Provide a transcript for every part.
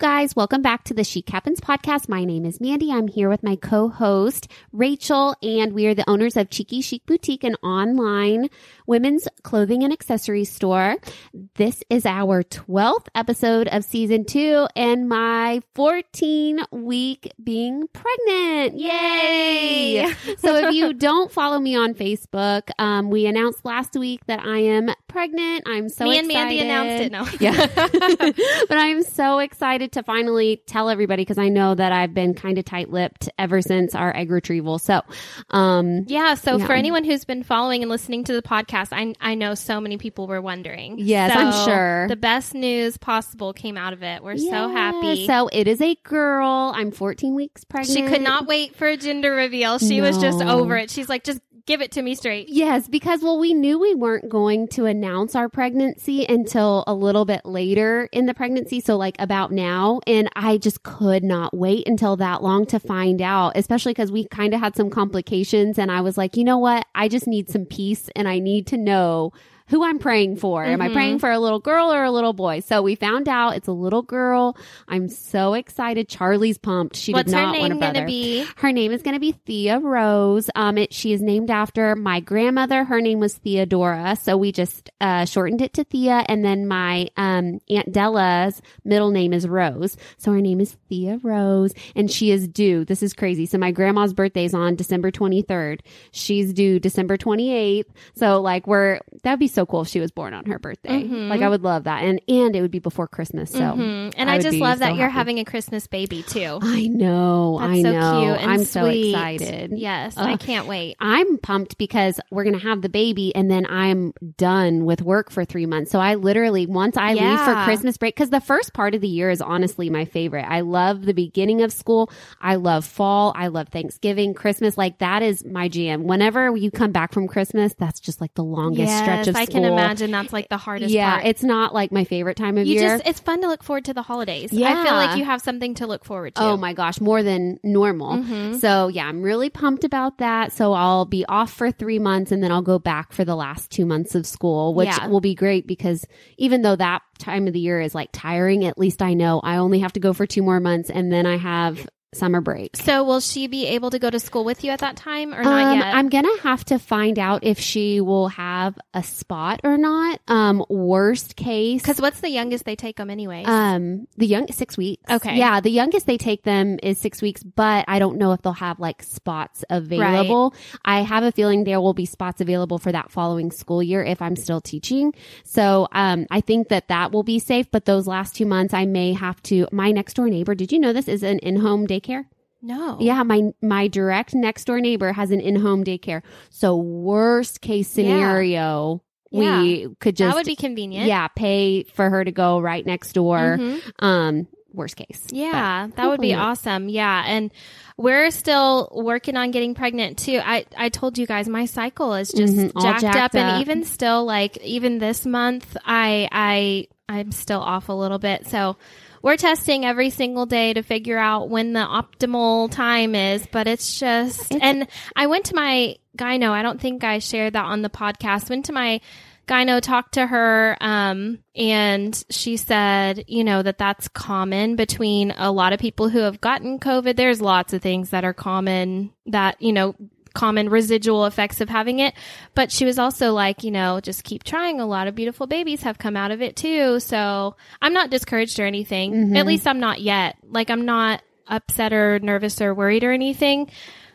guys. Welcome back to the Chic Happens podcast. My name is Mandy. I'm here with my co-host Rachel, and we are the owners of Cheeky Chic Boutique, an online women's clothing and accessory store. This is our 12th episode of season two and my 14 week being pregnant. Yay! so if you don't follow me on Facebook, um, we announced last week that I am pregnant. I'm so Me excited. and Mandy announced it. No. Yeah. but I'm so excited to finally tell everybody because I know that I've been kind of tight lipped ever since our egg retrieval. So, um, Yeah, so Yeah. for anyone who's been following and listening to the podcast, I I know so many people were wondering. Yes, I'm sure. The best news possible came out of it. We're so happy. So it is a girl. I'm 14 weeks pregnant. she could not wait for a gender reveal. She was just over it. She's like, just give it to me straight. Yes, because well, we knew we weren't going to announce our pregnancy until a little bit later in the pregnancy. So, like about now. And I just could not wait until that long to find out, especially because we kind of had some complications. And I was like, you know what? I just need some peace and I need to know who I'm praying for. Am I Mhm. praying for a little girl or a little boy? So we found out it's a little girl. I'm so excited. Charlie's pumped. She What's did her not want a name brother. going to be? Her name is going to be Thea Rose. Um, it, she is named after my grandmother. Her name was Theodora, so we just uh, shortened it to Thea. And then my um, Aunt Della's middle name is Rose, so her name is Thea Rose, and she is due. This is crazy. So my grandma's birthday is on December 23rd. She's due December 28th. So like we're that'd be so cool if she was born on her birthday. Mhm. Like I would love that, and and it would be before Christmas. So Mhm. And I I, just love so that you're happy. having a Christmas baby too. I know. That's I so know. cute and I'm so excited. Yes, I can't wait. I'm pumped because we're going to have the baby and then I'm done with work for three months. So I literally, once I leave for Christmas break, because the first part of the year is honestly my favorite. I love the beginning of school. I love fall. I love Thanksgiving, Christmas. Like that is my jam. Whenever you come back from Christmas, that's just like the longest stretch of I school. Can imagine that's like the hardest Yeah, part. it's not like my favorite time of you year. just it's fun to look forward to the holidays. Yeah. I feel like you have something to look forward to. Oh my gosh, more than normal. Mhm. So yeah, I'm really pumped about that. So I'll be off for three months and then I'll go back for the last two months of school, which Yeah. will be great because even though that time of the year is like tiring, at least I know I only have to go for two more months and then I have summer break. So will she be able to go to school with you at that time or not Um, yet? I'm gonna have to find out if she will have a spot or not. Um, worst case, Because what's the youngest they take them anyway? Um, the young six weeks. Okay. Yeah, the youngest they take them is six weeks, but I don't know if they'll have like spots available. I have a feeling there will be spots available for that following school year if I'm still teaching. So, um, I think that that will be safe. But those last two months, I may have to. My next door neighbor. Did you know this is an in-home daycare? no. Yeah, my my direct next door neighbor has an in-home daycare. So worst case Yeah. scenario, we could just that would be convenient. yeah pay for her to go right next door. Mhm. Um, worst case. Yeah, that would be awesome. Yeah, and we're still working on getting pregnant too. I I told you guys my cycle is just Mhm, jacked, jacked up, and even still, like even this month, I I I'm still off a little bit. So we're testing every single day to figure out when the optimal time is. But it's just, and I went to my gyno. I don't think I shared that on the podcast. Went to my gyno talked to her um and she said you know that that's common between a lot of people who have gotten covid there's lots of things that are common that you know common residual effects of having it. But she was also like you know just keep trying. A lot of beautiful babies have come out of it too. So i'm not discouraged or anything. Mhm. at least i'm not yet. Like i'm not upset or nervous or worried or anything.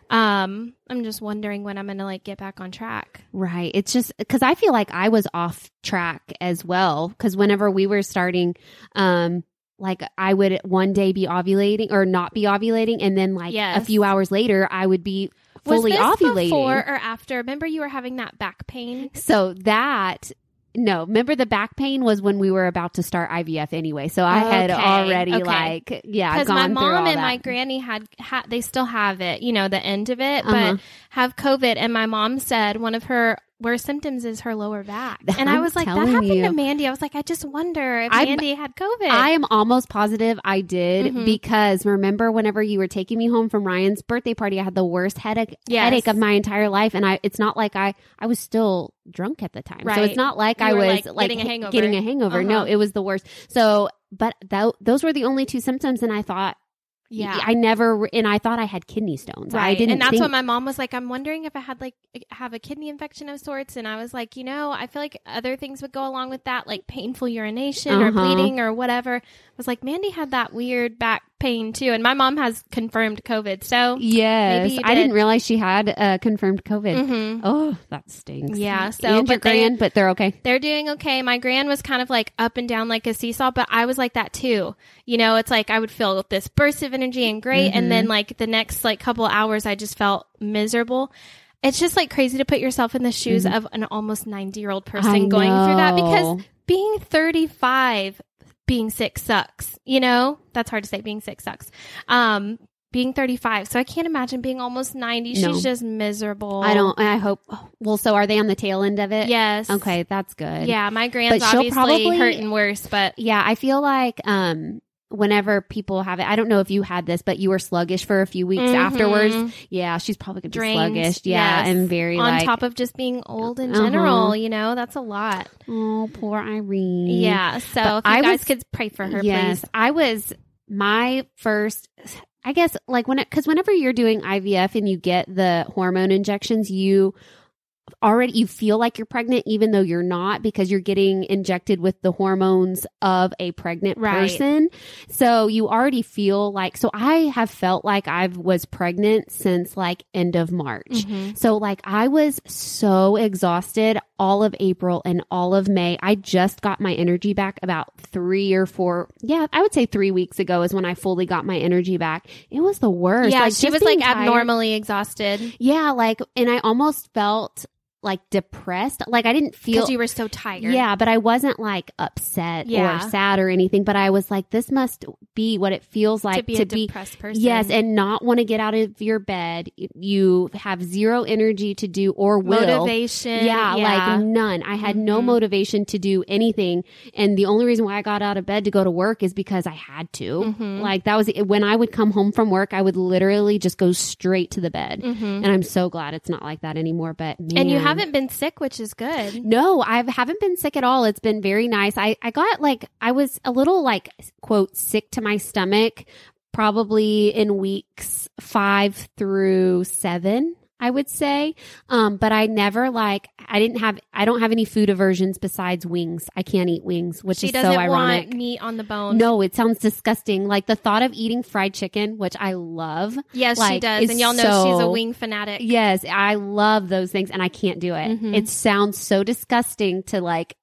Um i'm just wondering when i'm gonna like get back on track. Right. It's just because I feel like I was off track as well. Because whenever we were starting, um, like I would one day be ovulating or not be ovulating, and then like a few hours later, I would be fully was this ovulating. before or after? Remember you were having that back pain? So that no, remember the back pain was when we were about to start IVF anyway. So I had Okay, already okay. like yeah, Because my mom and that. my granny had, had they still have it, you know, the end of it, Uh-huh. but have COVID. And my mom said one of her worst symptoms is her lower back. And I I'm was like, that happened you. to Mandy. I was like, I just wonder if I'm- Mandy had COVID. I am almost positive I did Mhm. because remember whenever you were taking me home from Ryan's birthday party, I had the worst headache Yes. headache of my entire life, and I it's not like I I was still drunk at the time, so it's not like You I was like, like getting a hangover. Getting a hangover. No, Uh-huh. it was the worst. So but tho- those were the only two symptoms. And I thought, Yeah. I never, and I thought I had kidney stones. I Right. didn't and that's think, what my mom was like. I'm wondering if I had like have a kidney infection of sorts. And I was like, you know, I feel like other things would go along with that, like painful urination or Uh-huh. bleeding or whatever. I was like, Mandy had that weird back pain too. And my mom has confirmed COVID. So yes, you I didn't realize she had uh, confirmed COVID. mhm. Oh, that stinks. Yeah, so, and your but they- grand, but they're okay. they're doing okay. My grand was kind of like up and down like a seesaw, but I was like that too. You know, it's like I would feel this burst of energy and great, and Mm-hmm. then like the next like couple hours, I just felt miserable. It's just like crazy to put yourself in the shoes of an almost 90 year old person Mm-hmm. Going through that because being 35, being sick sucks. You know, that's hard to say. Being sick sucks. Um, being 35. So I can't imagine being almost 90. No. She's just miserable. I don't. I hope. Well, so are they on the tail end of it? Yes. Okay, that's good. Yeah, my grand's obviously probably- hurting worse, but Yeah, I feel like um whenever people have it, I don't know if you had this, but you were sluggish for a few weeks Mhm. afterwards. Yeah, she's probably gonna be sluggish. Yeah, yes. and very on like, top of just being old in Uh-huh. general, you know, that's a lot. oh, poor Irene. Yeah. So if you I guys was- could pray for her, yes, please. I was my first. I guess like when it because whenever you're doing IVF and you get the hormone injections, you already you feel like you're pregnant even though you're not because you're getting injected with the hormones of a pregnant Right. person. So you already feel like so i have felt like i was pregnant since like end of march. Mhm. so like i was so exhausted all of april and all of may. I just got my energy back about three or four yeah i would say three weeks ago is when i fully got my energy back. It was the worst. Yeah, like, she was like tired- abnormally exhausted. Yeah, like, and I almost felt like depressed. Like I didn't feel. because you were so tired. yeah, but I wasn't like upset Yeah. or sad or anything. But I was like, this must be what it feels like to be a depressed person. Yes, and not want to get out of your bed. You have zero energy to do or will. motivation. Yeah, like none. I had no Mhm. motivation to do anything. And the only reason why I got out of bed to go to work is because I had to. Mhm. Like that was when I would come home from work, I would literally just go straight to the bed. Mhm. And I'm so glad it's not like that anymore. But and you man. Haven't been sick, which is good. No, I haven't been sick at all. It's been very nice. I, I got like, I was a little like, quote, sick to my stomach probably in weeks five through seven. I would say. Um, but I never like, I didn't have, I don't have any food aversions besides wings. I can't eat wings, which She is so ironic. want meat on the bone. No, it sounds disgusting. Like the thought of eating fried chicken, which I love. Yes, she does. And y'all know she's a wing fanatic. Yes, I love those things and I can't do it. Mhm. It sounds so disgusting to like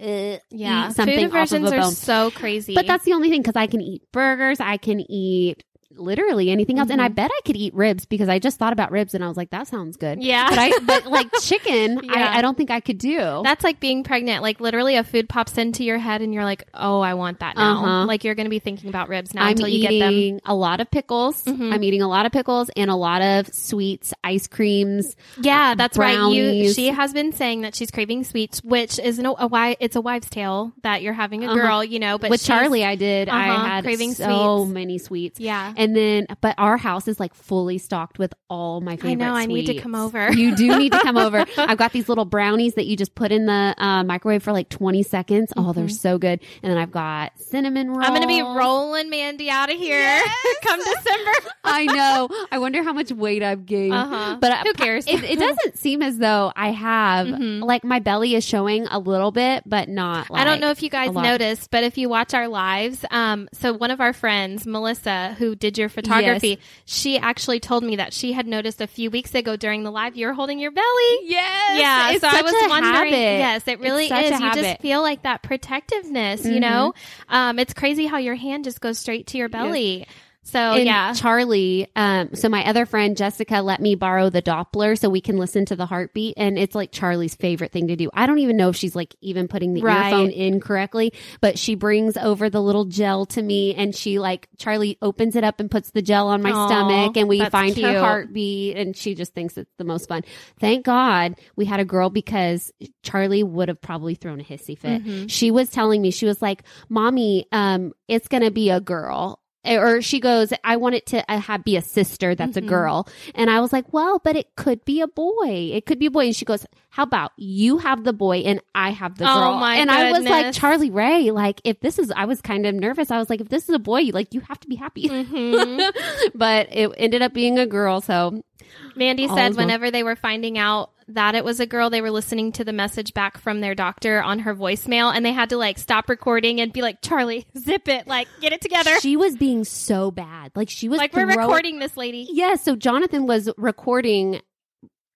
uh, Yeah. something Food off of aversions are so crazy. But that's the only thing because I can eat burgers, I can eat literally anything else, and I Mhm. bet I could eat ribs because I just thought about ribs and I was like, that sounds good. yeah. But I, but like chicken, Yeah. I, I don't think I could do. That's like being pregnant. Like literally, a food pops into your head, and you're like, "Oh, I want that now." Uh-huh. Like you're going to be thinking about ribs now I'm until you get them. eating a lot of pickles. Mhm. I'm eating a lot of pickles and a lot of sweets, ice creams. Yeah, that's right. You. She has been saying that she's craving sweets, which is no a why it's a wives' tale that you're having a Uh-huh. girl. You know, but With Charlie, I did. Uh-huh, I had craving so sweets. many sweets. Yeah. And then, but our house is like fully stocked with all my favorite. I know, I need to come over. You do need to come over. I've got these little brownies that you just put in the uh, microwave for like 20 seconds. Oh, they're so good. And then I've got cinnamon rolls. I'm going to be rolling Mandy out of here come December. I know. I wonder how much weight I've gained. Uh-huh. But Who cares? It, it doesn't seem as though I have. Mhm. Like my belly is showing a little bit, but not. Like, I don't know if you guys noticed, but if you watch our lives, um, so one of our friends, Melissa, who did your photography, she actually told me that she had noticed a few weeks ago during the live you're holding your belly. Yes. Yeah, It's so I was wondering. habit. Yes, it really is. You just feel like that protectiveness. You Mhm. know, um, it's crazy how your hand just goes straight to your belly. So and yeah, Charlie, um, so my other friend Jessica let me borrow the Doppler so we can listen to the heartbeat, and it's like Charlie's favorite thing to do. I don't even know if she's like even putting the Right. earphone in correctly, but she brings over the little gel to me, and she like Charlie opens it up and puts the gel on my Aw, stomach, and we find her heartbeat, and she just thinks it's the most fun. Thank God we had a girl because Charlie would have probably thrown a hissy fit. Mhm. She was telling me she was like, "Mommy, um, it's gonna be a girl." Or she goes, I want it to uh, have, be a sister that's Mm-hmm. a girl. And I was like, well, but it could be a boy. It could be a boy. And she goes, how about you have the boy and I have the Oh, girl? my and I was like. Charlie Ray, like if this is, I was kind of nervous. I was like, if this is a boy, like you have to be happy. Mhm. but it ended up being a girl. So Mandy said whenever they were finding out that it was a girl, they were listening to the message back from their doctor on her voicemail and they had to like stop recording and be like, Charlie, zip it, like get it together. she was being so bad. Like she was like we're recording this lady. Yeah, so Jonathan was recording.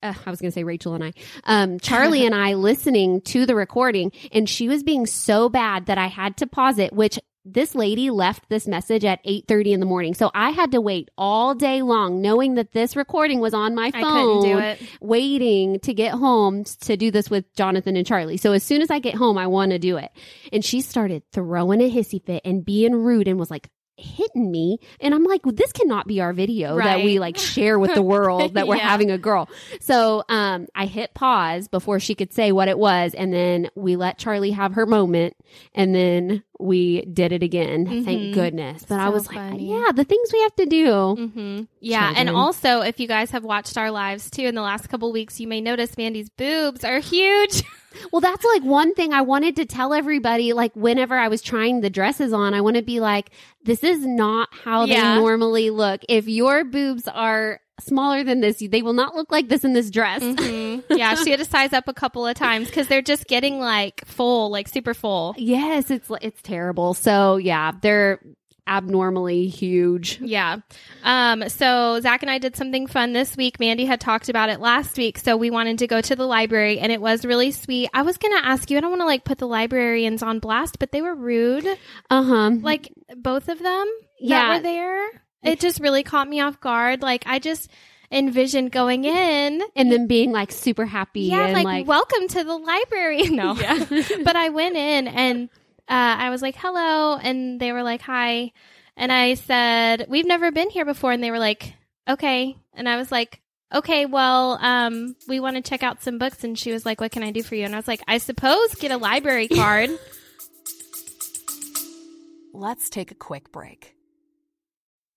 Uh, I was going to say Rachel and I, um, Charlie and I listening to the recording, and she was being so bad that I had to pause it. Which this lady left this message at eight thirty in the morning, so I had to wait all day long, knowing that this recording was on my phone, I couldn't do it. waiting to get home to do this with Jonathan and Charlie. So as soon as I get home, I want to do it. And she started throwing a hissy fit and being rude and was like hitting me. And I'm like, this cannot be our video that we like share with the world that we're Yeah. having a girl. So um, I hit pause before she could say what it was. And then we let Charlie have her moment. And then we did it again. Thank Mhm. goodness. But I So was like, yeah, the things we have to do. hmm Yeah, and also if you guys have watched our lives too in the last couple weeks, you may notice Mandy's boobs are huge. Well, that's like one thing I wanted to tell everybody. Like, whenever I was trying the dresses on, I want to be like, this is not how Yeah. they normally look. If your boobs are smaller than this, they will not look like this in this dress. Mhm. Yeah, she had to size up a couple of times because they're just getting like full, like super full. Yes, it's it's terrible. So yeah, they're abnormally huge. Yeah. Um, so Zach and I did something fun this week. Mandy had talked about it last week. So we wanted to go to the library and it was really sweet. I was going to ask you, I don't want to like put the librarians on blast, but they were rude. Uh huh. Like both of them Yeah. that were there. It just really caught me off guard. Like I just envisioned going in. And then being like super happy Yeah, and like, like, welcome to the library. No. but I went in and uh, I was like, hello. And they were like, hi. And I said, we've never been here before. And they were like, okay. And I was like, okay, well, um, we want to check out some books. And she was like, what can I do for you? And I was like, I suppose get a library card. Let's take a quick break.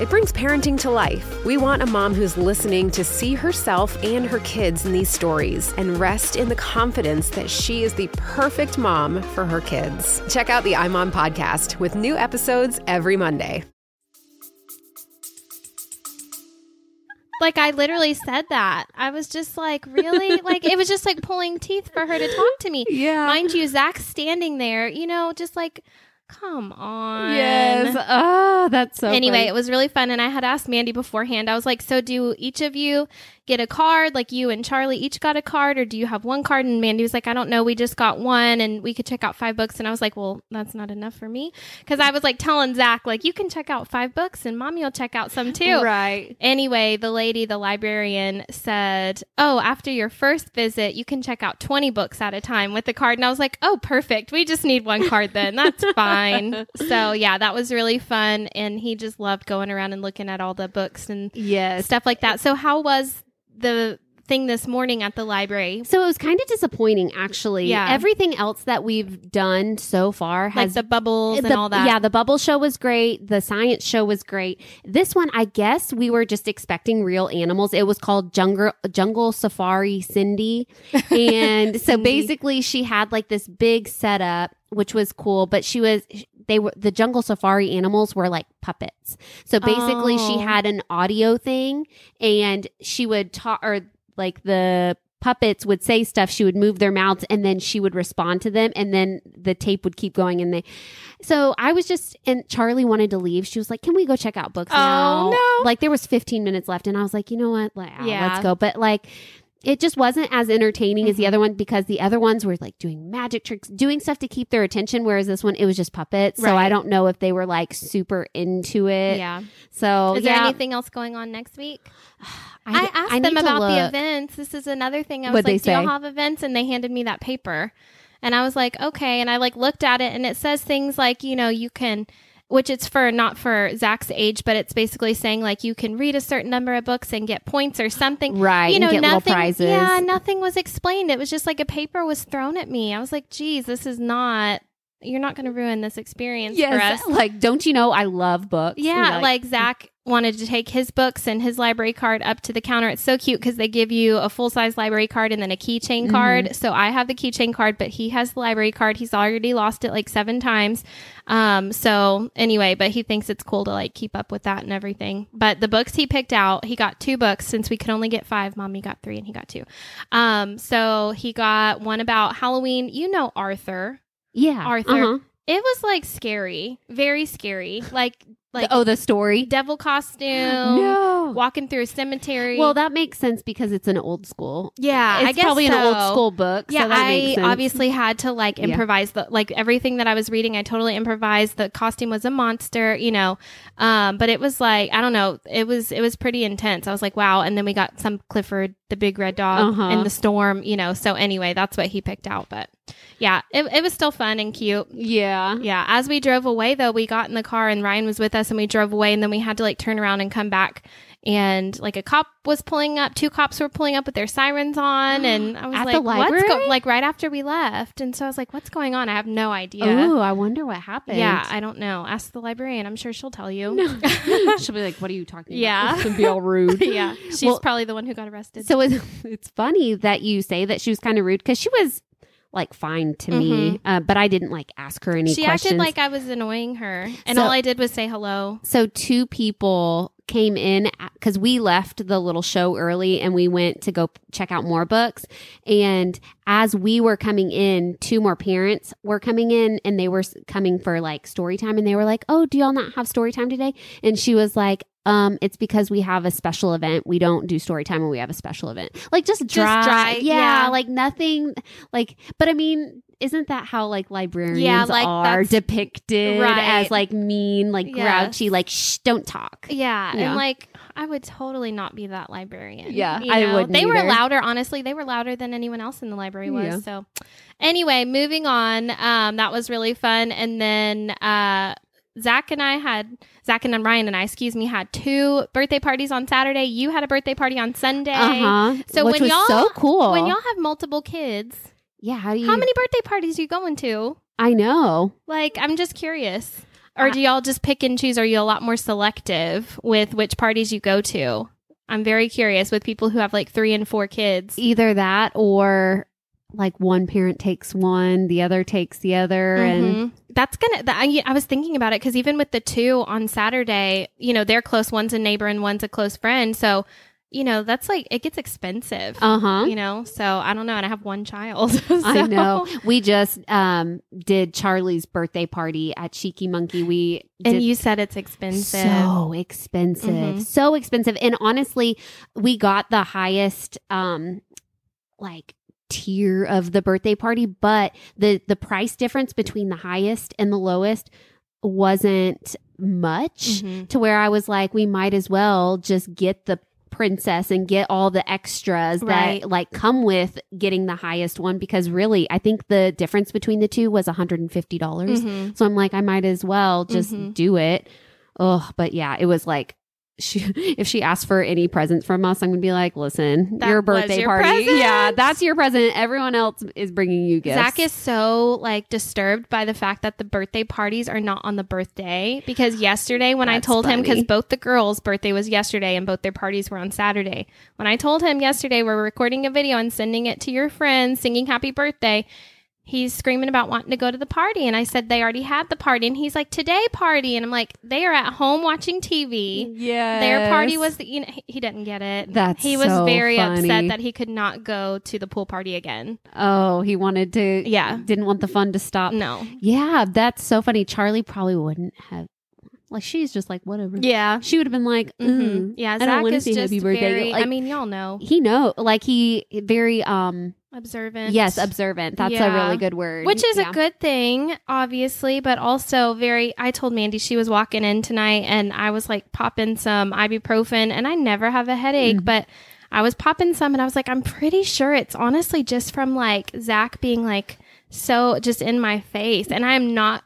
it brings parenting to life. We want a mom who's listening to see herself and her kids in these stories and rest in the confidence that she is the perfect mom for her kids. Check out the iMom podcast with new episodes every Monday. like I literally said that. I was just like, really? like it was just like pulling teeth for her to talk to me. Yeah. Mind you, Zach's standing there, you know, just like, come on. yes. Oh, that's so. anyway, funny. it was really fun. And I had asked Mandy beforehand, I was like, so do each of you get a card? Like you and Charlie each got a card, or do you have one card? And Mandy was like, I don't know. We just got one and we could check out five books. And I was like, well, that's not enough for me. Cause I was like telling Zach, like, you can check out five books and mommy will check out some too. right. Anyway, the lady, the librarian said, Oh, after your first visit, you can check out 20 books at a time with the card. And I was like, Oh, perfect. We just need one card then. That's fine. so, yeah, that was really fun. And he just loved going around and looking at all the books and Yes. stuff like that. So, how was the thing this morning at the library? So it was kind of disappointing, actually. Yeah. Everything else that we've done so far Like has the bubbles and all that. Yeah, the bubble show was great. The science show was great. This one, I guess we were just expecting real animals. It was called Jungle Jungle Safari Cindy, and so basically she had like this big setup, which was cool. But she was they were the jungle safari animals were like puppets. So basically, she Oh. had an audio thing, and she would talk or like the puppets would say stuff she would move their mouths and then she would respond to them and then the tape would keep going and they so i was just and charlie wanted to leave she was like can we go check out books Oh, now no. like there was 15 minutes left and i was like you know what like, ah, Yeah. let's go but like it just wasn't as entertaining as the Mhm. other one because the other ones were like doing magic tricks, doing stuff to keep their attention, whereas this one it was just puppets. So I don't know if they were like super into it. yeah. So Is yeah, there anything else going on next week? I, I, asked I them about the events. This is another thing. I was What'd like, "Do y'all have events?" And they handed me that paper, and I was like, "Okay." And I like looked at it, and it says things like, you know, you can, which it's for not for Zach's age, but it's basically saying like you can read a certain number of books and get points or something. Right, You know, get nothing. prizes. Yeah, nothing was explained. It was just like a paper was thrown at me. I was like, "Geez, this is not." You're not going to ruin this experience for us. Yes, like don't you know I love books? Yeah, And, like, Zach wanted to take his books and his library card up to the counter. It's so cute because they give you a full size library card and then a keychain card. So I have the keychain card, but he has the library card. He's already lost it like seven times. Um, so anyway, but he thinks it's cool to like keep up with that and everything. But the books he picked out, he got two books since we could only get five. Mommy got three and he got two. Um, so he got one about Halloween. You know Arthur. Yeah, Arthur. uh-huh. It was like scary, very scary. Like like oh, the story. devil costume. no. Walking through a cemetery. Well, that makes sense because it's an old school. yeah, it's I guess probably an old school book. Yeah, so that I makes sense. obviously had to like Yeah. improvise the like everything that I was reading. I totally improvised. The costume was a monster, you know, um, but it was like I don't know. It was it was pretty intense. I was like, wow. And then we got some Clifford, the big red dog, Uh-huh. and the storm, you know. So anyway, that's what he picked out. But yeah, it, it was still fun and cute. Yeah. Yeah. As we drove away, though, we got in the car and Ryan was with us and we drove away and then we had to like turn around and come back. And like a cop was pulling up, two cops were pulling up with their sirens on. And I was At like, what's library? go-? like right after we left. And so I was like, what's going on? I have no idea. Oh, I wonder what happened. Yeah, I don't know. Ask the librarian. I'm sure she'll tell you. no. She'll be like, "What are you talking Yeah. about?" She'll be all rude. yeah. She's Well- probably the one who got arrested. So it's, it's funny that you say that she was kind of rude because she was like fine to me, uh, but I didn't like ask her any she questions. acted like I was annoying her. And So- all I did was say hello. so two people came in because we left the little show early and we went to go check out more books and as we were coming in two more parents were coming in and they were coming for like story time and they were like oh do y'all not have story time today and she was like um, it's because we have a special event. We don't do story time when we have a special event. Like just dry, dry, yeah, yeah. like nothing. Like, but I mean, isn't that how like librarians Yeah, like, are depicted Right. as like mean, like Yes. grouchy, like shh, don't talk. Yeah, Yeah. and like I would totally not be that librarian. Yeah, You I wouldn't They were louder. Honestly, they were louder than anyone else in the library was. Yeah. So, anyway, moving on. Um, that was really fun. And then uh, Zach and I had Zach and then Ryan and I, excuse me, had two birthday parties on Saturday. You had a birthday party on Sunday. Uh huh. So Which when was y'all so cool. when y'all have multiple kids, yeah, how do you? how many birthday parties are you going to? I know. Like, I'm just curious. Or do y'all just pick and choose? Are you a lot more selective with which parties you go to? I'm very curious with people who have like three and four kids. Either that or like one parent takes one, the other takes the other, and Mhm. That's gonna. That, I, I was thinking about it because even with the two on Saturday, you know, they're close. One's a neighbor and one's a close friend. So, you know, that's like it gets expensive. uh huh. You know, so I don't know. And I have one child. I know. We just um did Charlie's birthday party at Cheeky Monkey. We And you said it's expensive. so expensive, Mhm. so expensive. And honestly, we got the highest um like tier of the birthday party, but the the price difference between the highest and the lowest wasn't much Mhm. to where I was like, we might as well just get the princess and get all the extras Right. that like come with getting the highest one because really I think the difference between the two was $150. dollars Mhm. So I'm like, I might as well just Mhm. do it. Oh, but yeah, it was like she, if she asked for any presents from us, I'm gonna be like, listen, That your birthday your party, present? yeah, that's your present. Everyone else is bringing you gifts. Zach is so like disturbed by the fact that the birthday parties are not on the birthday because yesterday when I That's told him because both the girls' birthday was yesterday and both their parties were on Saturday. When I told him yesterday we're recording a video and sending it to your friends singing happy birthday, he's screaming about wanting to go to the party and I said they already had the party and he's like today party and I'm like they are at home watching TV. yeah, Their party was the you know he- he didn't get it. That's he was so very funny. upset that he could not go to the pool party again. Oh, he wanted to. Yeah. didn't want the fun to stop. No. Yeah, that's so funny. Charlie probably wouldn't have. Like she's just like whatever. Yeah. She would have been like, hmm mm, Yeah. I don't Zach want to is say just happy birthday. very. Like, I mean, y'all know. he know like he very um Observant. yes observant. That's a really good word. Which is Yeah. a good thing, obviously, but also very. I told Mandy she was walking in tonight, and I was like popping some ibuprofen, and I never have a headache, Mm-hmm. but I was popping some, and I was like, I'm pretty sure it's honestly just from like Zach being like so just in my face, and I'm not.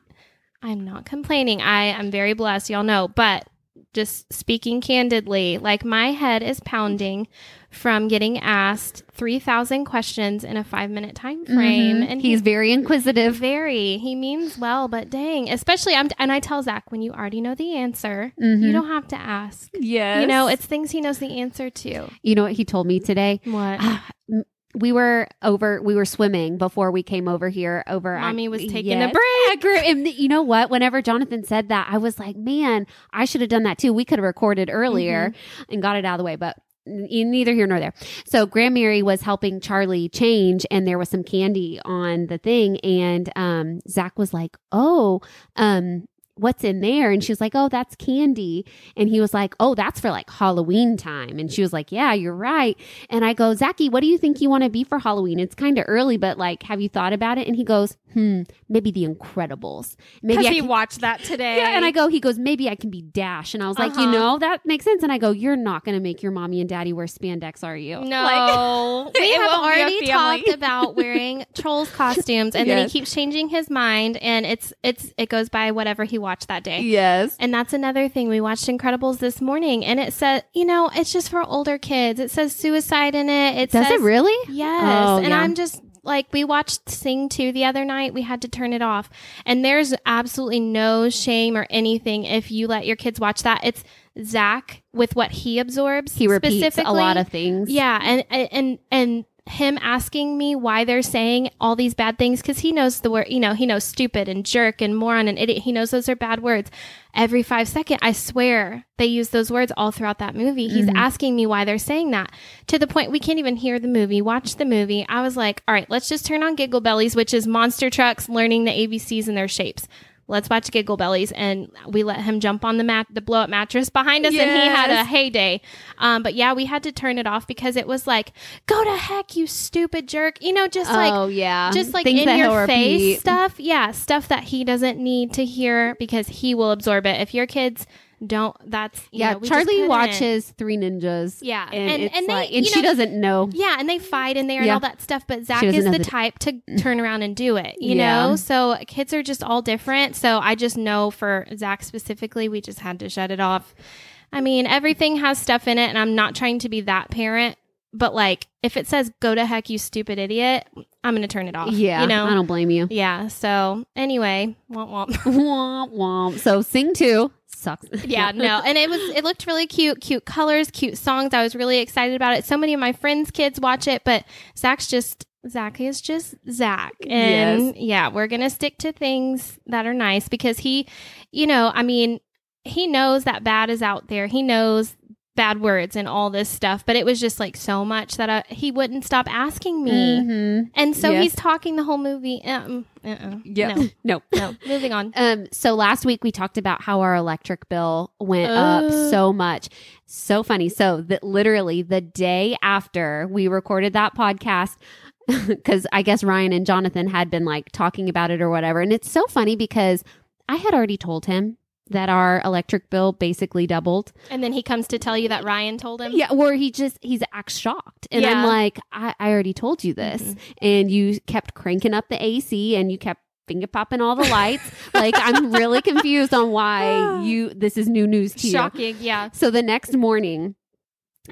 I'm not complaining. I am very blessed, y'all know, but just speaking candidly, like my head is pounding from getting asked 3,000 questions in a five minute time frame. Mhm. And he's very inquisitive. very, he means well, but dang, especially I'm, and I tell Zach, when you already know the answer, Mhm. you don't have to ask. Yes. You know, it's things he knows the answer to. you know what he told me today? What? we were over we were swimming before we came over here over at- Mommy was taking Yes. a break. Grew- and you know what whenever jonathan said that i was like man i should have done that too we could have recorded earlier Mm-hmm. and got it out of the way but neither here nor there so grand mary was helping charlie change and there was some candy on the thing and um zach was like oh um what's in there and she was like oh that's candy and he was like oh that's for like halloween time and she was like yeah you're right and I go, Zachy, what do you think you want to be for Halloween? It's kind of early, but like, have you thought about it? And he goes, hmm, maybe the Incredibles. Maybe Because I he can- watched that today. yeah, and I go, he goes, maybe I can be Dash. And I was like, you Uh-huh. know, that makes sense. And I go, you're not going to make your mommy and daddy wear spandex, are you? No, we It have won't be a already talked about wearing trolls costumes, and then he keeps changing his mind, and it's it's it goes by whatever he watched that day. Yes. And that's another thing. We watched Incredibles this morning, and it said, you know, it's just for older kids. It says suicide in it. It Does says it really? Yes. Oh, and yeah. I'm just like, we watched Sing 2 the other night. We had to turn it off. And there's absolutely no shame or anything if you let your kids watch that. It's Zach with what he absorbs. He repeats a lot of things. Yeah. And, and, and, him asking me why they're saying all these bad things because he knows the word, you know, he knows stupid and jerk and moron and idiot. He knows those are bad words. Every five second, I swear they use those words all throughout that movie. He's Mm-hmm. asking me why they're saying that to the point we can't even hear the movie, watch the movie. I was like, all right, let's just turn on Giggle Bellies, which is monster trucks learning the ABCs and their shapes. Let's watch Giggle Bellies, and we let him jump on the mat, the blow up mattress behind us, and he had a heyday. Um, but yeah, we had to turn it off because it was like, "Go to heck, you stupid jerk!" You know, just like oh, yeah. just like Things in your face repeat. stuff. Yeah, stuff that he doesn't need to hear because he will absorb it. If your kids don't, that's you Yeah. know, Charlie watches Three Ninjas. Yeah, And, and- it's and they- like, and you she know- doesn't know. Yeah, and they fight in there and all that stuff. But Zach is the the- type to turn around and do it, you Yeah. know? So kids are just all different. So I just know for Zach specifically, we just had to shut it off. I mean, everything has stuff in it, and I'm not trying to be that parent. But like, if it says "Go to heck, you stupid idiot," I'm gonna turn it off. Yeah. you know. I don't blame you. Yeah. So anyway, womp womp. womp womp. So sing two sucks. yeah, no. And it was it looked really cute, cute colors, cute songs. I was really excited about it. So many of my friends' kids watch it, but Zach's just Zach is just Zach. And yeah, we're gonna stick to things that are nice because he, you know, I mean, he knows that bad is out there. He knows bad words and all this stuff, but it was just like so much that I, he wouldn't stop asking me. Mm-hmm. And so Yes. he's talking the whole movie. Um, uh-uh. Yep. No, no. no. Moving on. Um, so last week we talked about how our electric bill went up Uh. so much. So funny. So that literally the day after we recorded that podcast, because I guess Ryan and Jonathan had been like talking about it or whatever. And it's so funny because I had already told him that our electric bill basically doubled. And then he comes to tell you that Ryan told him. Yeah, or he just he's acts shocked, and I'm like, I, I already told you this, Mhm. and you kept cranking up the AC, and you kept finger popping all the lights. like I'm really confused on why you this is new news to you. Shocking. Yeah. So the next morning,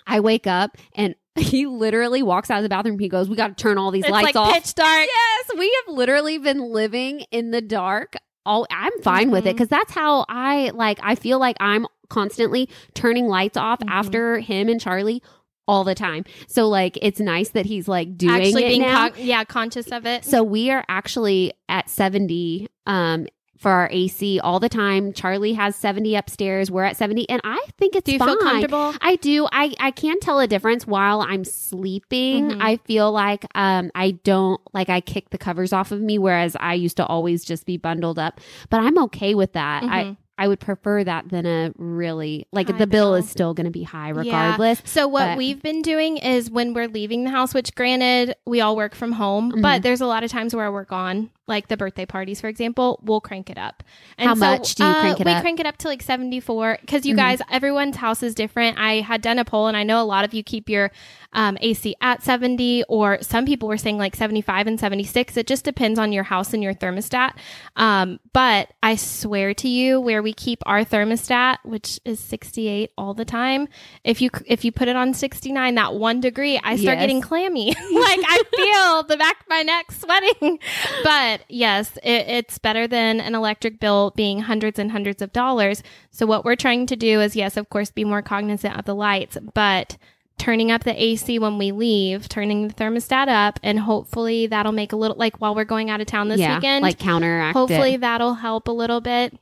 I wake up and he literally walks out of the bathroom. He goes, "We got to turn all these It's lights like off." pitch dark. Yes, we have literally been living in the dark. Oh, I'm fine with it because that's how I like. I feel like I'm constantly turning lights off Mhm. after him and Charlie all the time. So like, it's nice that he's like doing Actually it now. con- yeah conscious of it. so we are actually at 70 um for our AC all the time. Charlie has 70 upstairs. We're at 70 and I think it's Do you fine. feel comfortable? I do. I I can tell a difference while I'm sleeping. Mhm. I feel like um I don't like I kick the covers off of me whereas I used to always just be bundled up. But I'm okay with that. I Mhm. I would prefer that than a really like High the bill bill. is still going to be high Yeah. regardless. So what but- we've been doing is when we're leaving the house, which granted we all work from home, Mhm. but there's a lot of times where I work on like the birthday parties, for example, we'll crank it up. How much do you uh, crank it we up? crank it up to like 74 because you Mhm. guys, everyone's house is different. I had done a poll and I know a lot of you keep your um, AC at 70 or some people were saying like 75 and 76. It just depends on your house and your thermostat. Um, but I swear to you, where we keep our thermostat, which is 68 all the time, if you if you put it on 69, that one degree, I start Yes. getting clammy. like I feel the back of my neck sweating. But yes, it, it's better than an electric bill being hundreds and hundreds of dollars. So what we're trying to do is, yes, of course, be more cognizant of the lights, but turning up the AC when we leave, turning the thermostat up, and hopefully that'll make a little like while we're going out of town this yeah, weekend. like counteract. hopefully it. that'll help a little bit.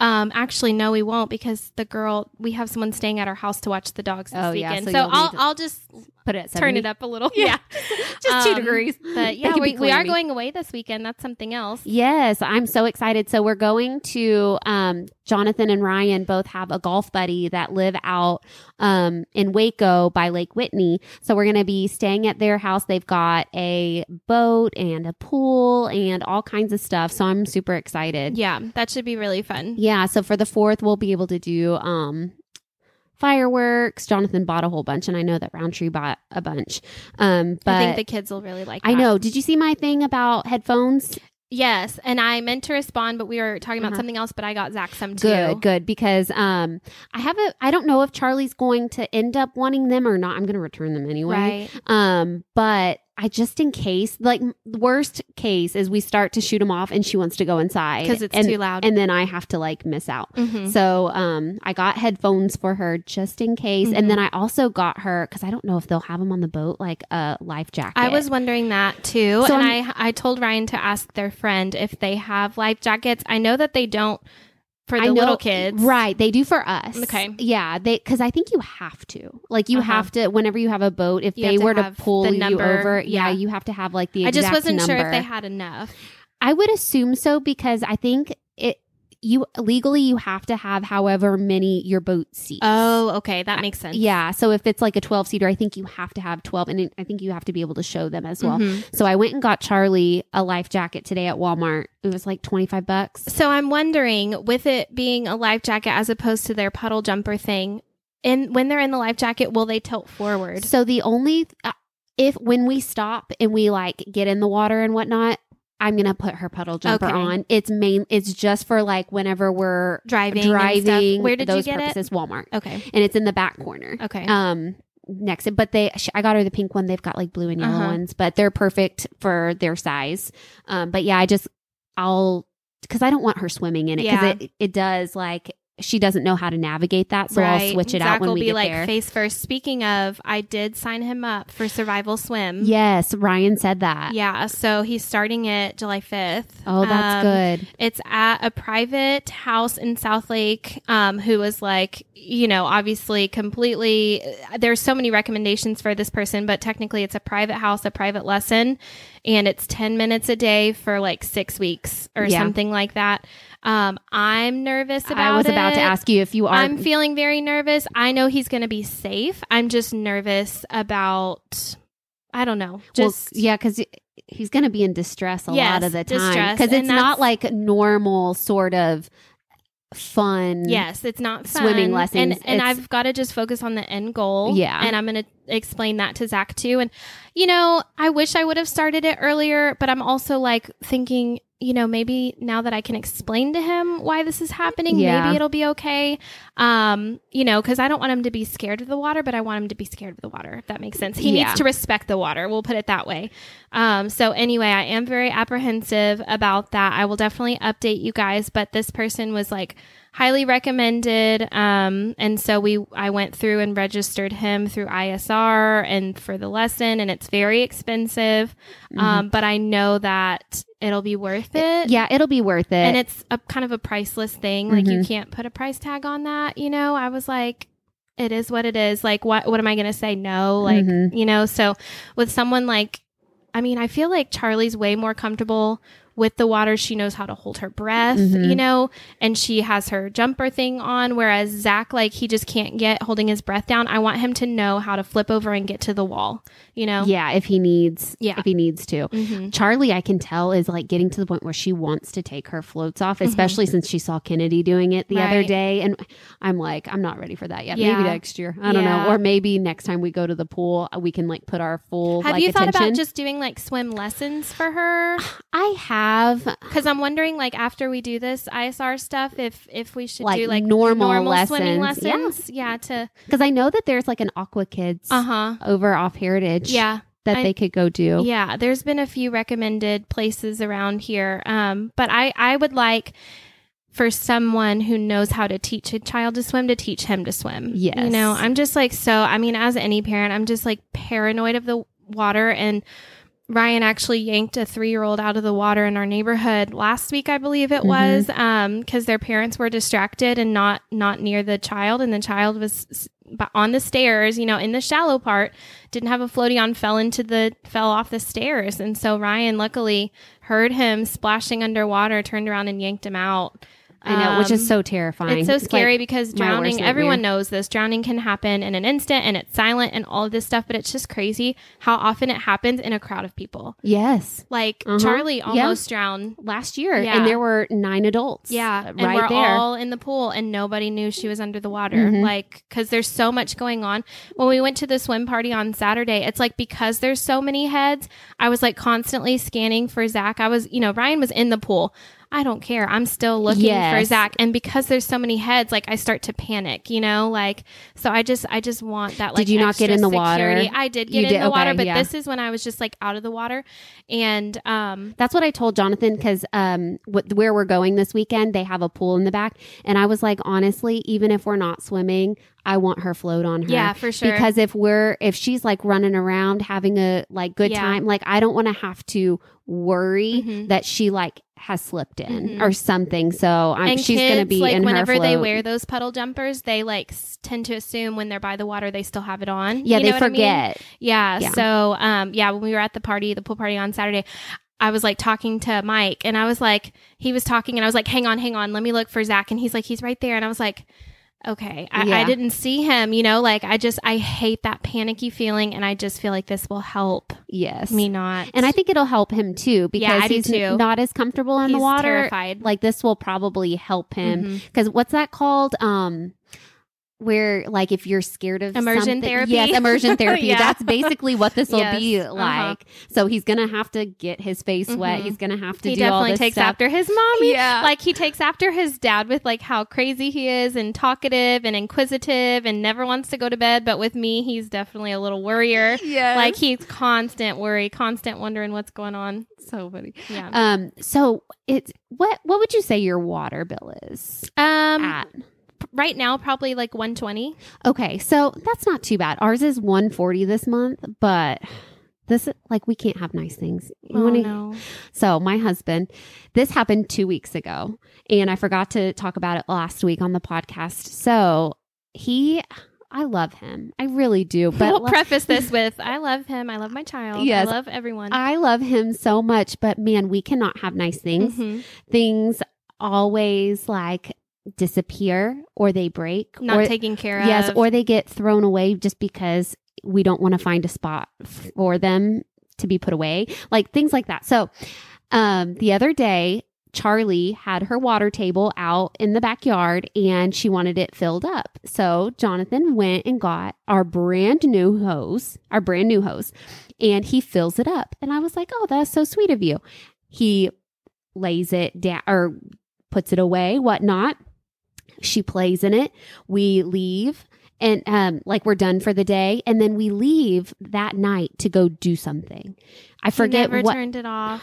Um, actually, no, we won't because the girl we have someone staying at our house to watch the dogs this Oh, yeah, weekend. so so I'll to I'll just put it at turn it up a little. Yeah. just two Um, degrees. But yeah, we, we are going away this weekend. That's something else. Yes, I'm so excited. So we're going to um, Jonathan and Ryan both have a golf buddy that live out um, in Waco by Lake Whitney. So we're going to be staying at their house. They've got a boat and a pool and all kinds of stuff. So I'm super excited. Yeah, that should be really fun. Yeah. So for the fourth, we'll be able to do um, fireworks. Jonathan bought a whole bunch, and I know that Roundtree bought a bunch. Um, but I think the kids will really like. I that. know. Did you see my thing about headphones? Yes, and I meant to respond, but we were talking about Uh-huh. something else. But I got Zach some too. Good, good. Because um, I have a. I don't know if Charlie's going to end up wanting them or not. I'm going to return them anyway. Right. Um, but I just in case, like worst case is we start to shoot them off, and she wants to go inside because it's and, too loud. and then I have to like miss out. Mhm. So um, I got headphones for her just in case, Mm-hmm. and then I also got her because I don't know if they'll have them on the boat, like a life jacket. I was wondering that too, So and I'm- I I told Ryan to ask their friend if they have life jackets. I know that they don't for the know- little kids, Right. They do for us. Okay. Yeah. They, cause I think you have to, like, you Uh-huh. have to, whenever you have a boat, if You they to were to pull the you over, yeah. yeah. you have to have like the I just wasn't sure if they had enough. I would assume so because I think you legally you have to have however many your boat seats. Oh, okay, that makes sense. Yeah. So if it's like a 12 seater, I think you have to have 12 and I think you have to be able to show them as well. Mhm. So I went and got Charlie a life jacket today at Walmart. It was like 25 bucks. So I'm wondering, with it being a life jacket as opposed to their puddle jumper thing, and when they're in the life jacket, will they tilt forward? So the only uh, if when we stop and we like get in the water and whatnot, I'm gonna put her puddle jumper Okay. on. It's main. It's just for like whenever we're Driving, and stuff. driving. Where did you those get it? purposes? Walmart, Okay, and it's in the back corner. okay. Um, next, but they I got her the pink one. They've got like blue and yellow Uh-huh. ones, but they're perfect for their size. Um, but yeah, I just I'll because I don't want her swimming in it because Yeah. it it does like she doesn't know how to navigate that, so I'll switch it Zach out when will we be get like there. face first. Speaking of, I did sign him up for Survival Swim. Yes, Ryan said that. Yeah, so he's starting it July 5th. Oh, that's Um, good. It's at a private house in Southlake, um, who was like, you know, obviously completely. There's so many recommendations for this person, but technically it's a private house, a private lesson, and it's 10 minutes a day for like six weeks or Yeah. something like that. Um, I'm nervous about I was about to ask you if you are. I'm feeling very nervous. I know he's going to be safe. I'm just nervous about, I don't know, well, just yeah, because he's going to be in distress a lot of the time because it's not like normal sort of fun. Yes, it's not fun. Swimming lessons. and and It's- I've got to just focus on the end goal. Yeah. and I'm going to explain that to Zach too. And you know, I wish I would have started it earlier, but I'm also like thinking, you know, maybe now that I can explain to him why this is happening, Yeah. maybe it'll be okay. Um, you know, because I don't want him to be scared of the water, but I want him to be scared of the water. If that makes sense, he Yeah. needs to respect the water. We'll put it that way. Um, so anyway, I am very apprehensive about that. I will definitely update you guys, but this person was like highly recommended. Um, and so we, I went through and registered him through ISR and for the lesson, and it's very expensive. Um, but I know that it'll be worth it. yeah, it'll be worth it. And it's a kind of a priceless thing. Like you Mhm. can't put a price tag on that. You know, I was like, it is what it is. Like, what, what am I going to say? No, like, Mhm. you know, so with someone like, I mean, I feel like Charlie's way more comfortable with the water, she knows how to hold her breath, Mhm. you know, and she has her jumper thing on. Whereas Zach, like, he just can't get holding his breath down. I want him to know how to flip over and get to the wall, you know? Yeah, if he needs, Yeah. if he needs to. Mhm. Charlie, I can tell, is like getting to the point where she wants to take her floats off, especially since she saw Kennedy doing it the other Mm-hmm. Day. And I'm like, I'm not ready for that yet. Yeah. Maybe next year. I don't know. Or maybe next time we go to the pool, we can like put our full Have like, you thought attention. about just doing like swim lessons for her? I have Because I'm wondering, like, after we do this ISR stuff, if if we should Like do like normal normal swimming lessons. Yeah. yeah, to because I know that there's like an Aqua Kids uh huh, over off Heritage yeah, that I- they could go do. Yeah, there's been a few recommended places around here. Um, but I, I would like for someone who knows how to teach a child to swim to teach him to swim. Yes. You know, I'm just like, so, I mean, as any parent, I'm just like paranoid of the water. And Ryan actually yanked a three year old out of the water in our neighborhood last week, I believe it was, um, because their parents were distracted and not, not near the child. And the child was on the stairs, you know, in the shallow part, didn't have a floaty on, fell into the, fell off the stairs. And so Ryan luckily heard him splashing underwater, turned around and yanked him out. I know, which is Um, so terrifying. It's so like, scary because drowning, everyone knows this. Drowning can happen in an instant and it's silent and all of this stuff, but it's just crazy how often it happens in a crowd of people. yes. Like Uh-huh. Charlie Yeah. almost drowned. Last year, Yeah. and there were nine adults. Yeah. And right we're there. all in the pool and nobody knew she was under the water. Mhm. Like, cause there's so much going on. When we went to the swim party on Saturday, it's like because there's so many heads, I was like constantly scanning for Zach. I was, you know, Ryan was in the pool. I don't care. I'm still looking for Zach. And because there's so many heads, like I start to panic, you know, like, so I just, I just want that, like, Did you not get in the water? I did get You in did? the water, Okay, but yeah. this is when I was just like out of the water. And, um, That's what I told Jonathan because um, wh- where we're going this weekend, they have a pool in the back, and I was like, honestly, even if we're not swimming, I want her float on her. yeah, for sure. Because if we're if she's like running around having a like good Yeah. time, like I don't want to have to worry Mhm. that she like has slipped in Mhm. or something. So I'm, and she's kids, gonna be like in whenever her they wear those puddle jumpers, they like s- tend to assume when they're by the water they still have it on. Yeah, You they know what I mean? forget. Yeah, Yeah. So, um, yeah, when we were at the party, the pool party on Saturday, I was like talking to Mike, and I was like, he was talking, and I was like, hang on, hang on, let me look for Zach, and he's like, he's right there, and I was like. Okay, I, I didn't see him. You know, like I just I hate that panicky feeling, and I just feel like this will help Yes. me not. and I think it'll help him too because Yeah, he's too. not as comfortable in the water. terrified. Like this will probably help him because what's that called? Um, where like if you're scared of Immersion something- therapy? yes, immersion therapy. Yeah. That's basically what this will Yes, be uh-huh. like. So he's gonna have to get his face wet. Mhm. He's gonna have to he definitely takes stuff. after his mommy. Yeah. Like he takes after his dad with like how crazy he is and talkative and inquisitive and never wants to go to bed. But with me, he's definitely a little worrier. Yeah, Like he's constant worry, constant wondering what's going on. so funny. Yeah. Um, so it's what what would you say your water bill is Um, at? Right now probably like 120. Okay, so that's not too bad. Ours is 140 this month, but this like we can't have nice things. You Oh wanna- no. So my husband, this happened two weeks ago, and I forgot to talk about it last week on the podcast. So he, I love him, I really do, but we'll le- preface this with I love him. I love my child. Yes. I love everyone. I love him so much. But man, we cannot have nice things. Mhm. Things always like disappear or they break Not or taken care of. yes, or they get thrown away just because we don't want to find a spot for them to be put away, like things like that. So, um, the other day, Charlie had her water table out in the backyard and she wanted it filled up. So Jonathan went and got our brand new hose, our brand new hose, and he fills it up. And I was like, oh, that's so sweet of you. He lays it down or puts it away, whatnot. She plays in it. We leave and um like we're done for the day and then we leave that night to go do something. I forget never what turned it off.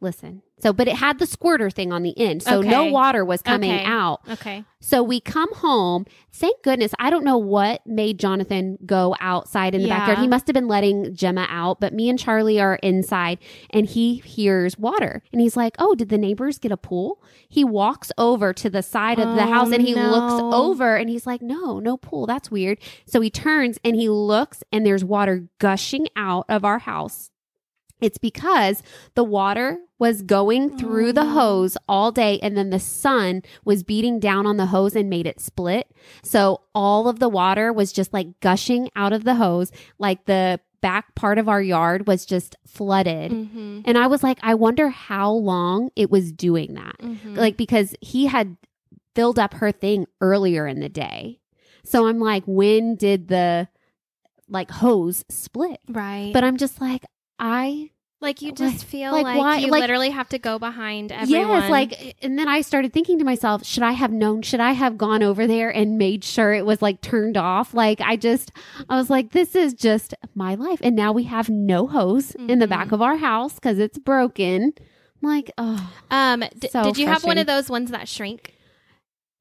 Listen. So but it had the squirter thing on the end. So no water was coming Okay. out. Okay. So we come home. Thank goodness. I don't know what made Jonathan go outside in the Yeah. backyard. He must have been letting Gemma out, but me and Charlie are inside and he hears water and he's like, Oh, did the neighbors get a pool? He walks over to the side of the Oh, house and he no. looks over and he's like, No, no pool. That's weird. So he turns and he looks and there's water gushing out of our house It's because the water was going through the hose all day and then the sun was beating down on the hose and made it split. So all of the water was just like gushing out of the hose. Like the back part of our yard was just flooded. Mm-hmm. And I was like, I wonder how long it was doing that. Mm-hmm. Like, because he had filled up her thing earlier in the day. So I'm like, when did the like hose split? right. But I'm just like, I like you like- just feel like, like, why- you like- literally have to go behind everyone. Yes, like, and then I started thinking to myself, should I have known? Should I have gone over there and made sure it was like turned off? Like, I just, I was like, this is just my life. And now we have no hose in the back of our house because it's broken. I'm like, oh, um, d- so did you have one of those ones that shrink?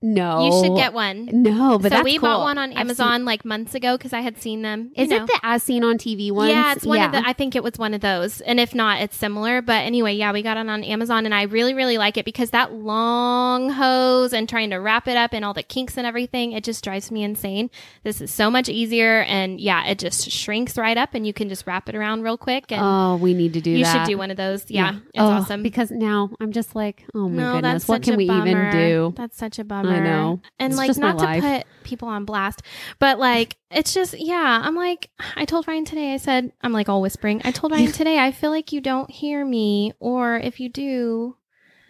No. You should get one. No, but so we cool. bought one on Amazon like months ago because I had seen them. is know. it the as seen on TV one? Yeah, it's one of the. I think it was one of those, and if not, it's similar. But anyway, yeah, we got it on Amazon, and I really, really like it because that long hose and trying to wrap it up and all the kinks and everything, it just drives me insane. This is so much easier, and yeah, it just shrinks right up, and you can just wrap it around real quick, and oh, we need to do that. you that. should do one of those. Yeah, it's Oh, awesome. Because now I'm just like, oh my no, goodness, that's what can we even do? That's such a bummer. Know. And It's like not to life. put people on blast, but like it's just yeah, I'm like I told Ryan today, I said I'm like all whispering. I told Ryan today, I feel like you don't hear me or if you do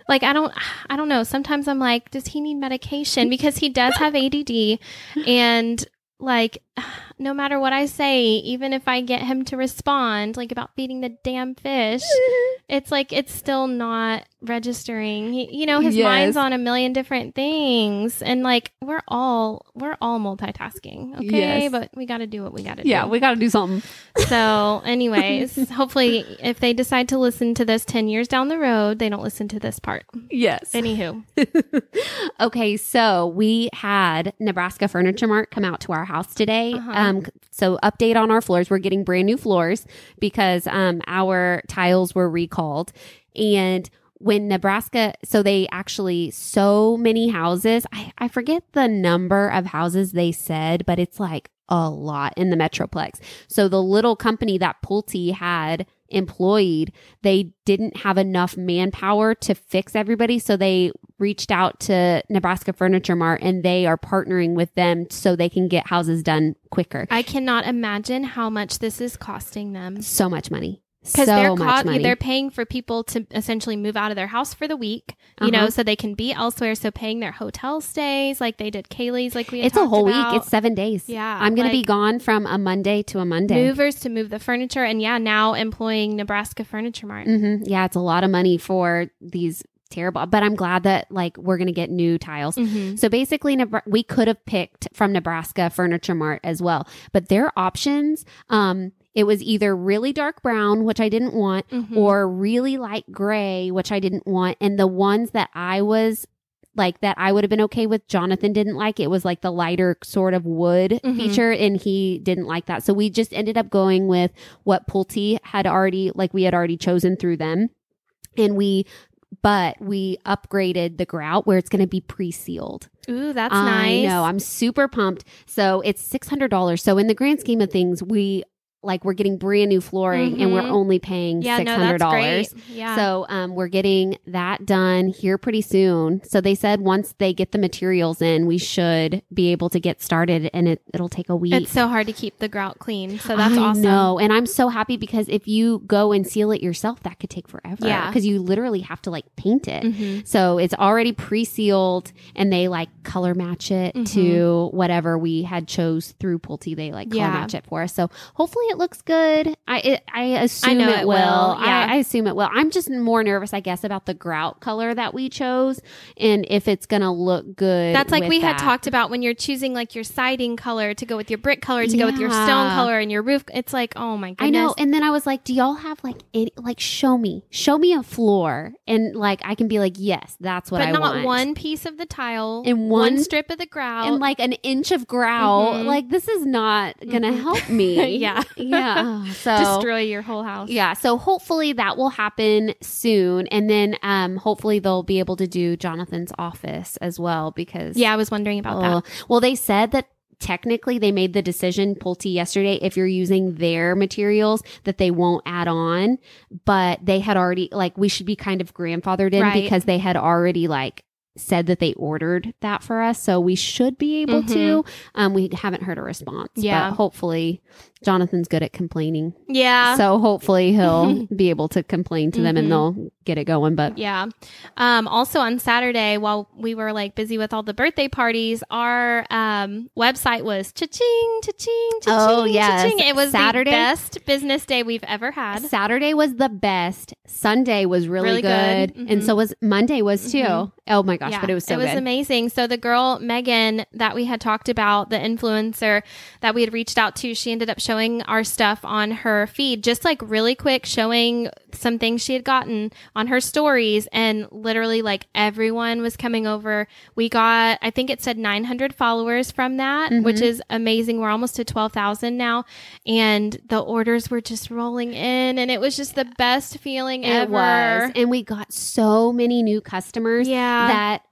like I don't I don't know. Sometimes I'm like, does he need medication? Because he does have ADD and like no matter what I say, even if I get him to respond like about feeding the damn fish, it's like it's still not registering. He, you know, his Yes. mind's on a million different things, and like we're all we're all multitasking, okay? Yes. But we got to do what we got to Yeah, do. Yeah, we got to do something. so, anyways, hopefully, if they decide to listen to this ten years down the road, they don't listen to this part. Yes. Anywho, okay, so we had Nebraska Furniture Mart come out to our house today. Uh-huh. Um, so update on our floors. We're getting brand new floors because um, our tiles were recalled. And when Nebraska, so they actually, so many houses, I, I forget the number of houses they said, but it's like a lot in the Metroplex. So the little company that Pulte had employed, they didn't have enough manpower to fix everybody. So they reached out to Nebraska Furniture Mart and they are partnering with them so they can get houses done quicker. I cannot imagine how much this is costing them. So much money. because so they're much co- money. they're paying for people to essentially move out of their house for the week, you know, Uh-huh. so they can be elsewhere. So paying their hotel stays, like they did Kaylee's, like we had it's a whole about. week. It's seven days. Yeah, I'm going to be gone from a Monday to a Monday. movers to move the furniture, and yeah, now employing Nebraska Furniture Mart. hmm Yeah, it's a lot of money for these terrible, but I'm glad that like we're going to get new tiles. Mhm. So basically, we could have picked from Nebraska Furniture Mart as well, but their options, um, it was either really dark brown, which I didn't want, Mhm. or really light gray, which I didn't want. And the ones that I was like that I would have been okay with, Jonathan didn't like. It was like the lighter sort of wood Mhm. feature, and he didn't like that. So we just ended up going with what Pulte had already, like we had already chosen through them. And we, but we upgraded the grout where it's going to be pre-sealed. Ooh, that's nice. I nice. know. I'm super pumped. So it's six hundred dollars. So in the grand scheme of things, we like we're getting brand new flooring and we're Mhm. only paying yeah, six no, hundred that's dollars. great. Yeah. So um, we're getting that done here pretty soon. So they said once they get the materials in, we should be able to get started, and it it'll take a week. it's so hard to keep the grout clean. So that's I awesome. no and I'm so happy because if you go and seal it yourself, that could take forever. Yeah. because you literally have to like paint it. Mhm. So it's already pre-sealed, and they like color match it to whatever we had chose through Pulte. They like color Mm-hmm. Yeah. match it for us. So hopefully it looks good. I it, I assume know it, it will. will, yeah. I, I assume it will. I'm just more nervous, I guess, about the grout color that we chose, and if it's gonna look good. That's like we had talked about when you're choosing like your siding color to go with your brick color to go with your stone color and your roof. It's like, oh my goodness. I know. And then I was like, do y'all have like any, like show me, show me a floor. And like, I can be like, yes, that's what but I not want. one piece of the tile And one- strip of the grout. and like an inch of grout. Mhm. Like this is not gonna help me. Yeah. Yeah. So destroy your whole house. yeah. So hopefully that will happen soon, and then um hopefully they'll be able to do Jonathan's office as well because Yeah, I was wondering about Oh, well, they said that technically they made the decision Pulte yesterday if you're using their materials that they won't add on, but they had already like we should be kind of grandfathered in Right. because they had already like said that they ordered that for us, so we should be able to. Um, we haven't heard a response, Mm-hmm. Yeah. But hopefully, Jonathan's good at complaining, Yeah. so hopefully he'll be able to complain to them Mhm. and they'll get it going. But Yeah. Um, also on Saturday, while we were like busy with all the birthday parties, our um, website was cha-ching, cha-ching, cha-ching, Oh, yes. cha-ching. It was Saturday? the best business day we've ever had. Saturday was the best. Sunday was really, Really good, good. and Mhm. so was Monday was too. Mhm. Oh my gosh, Yeah, but it was so it was good. amazing. So the girl Megan that we had talked about, the influencer that we had reached out to, she ended up showing our stuff on her feed, just like really quick, showing some things she had gotten on her stories, and literally like everyone was coming over. We got, I think it said 900 followers from that, Mm-hmm. which is amazing. We're almost to 12,000 now, and the orders were just rolling in, and it was just the best feeling It ever. was, and we got so many new customers Yeah. that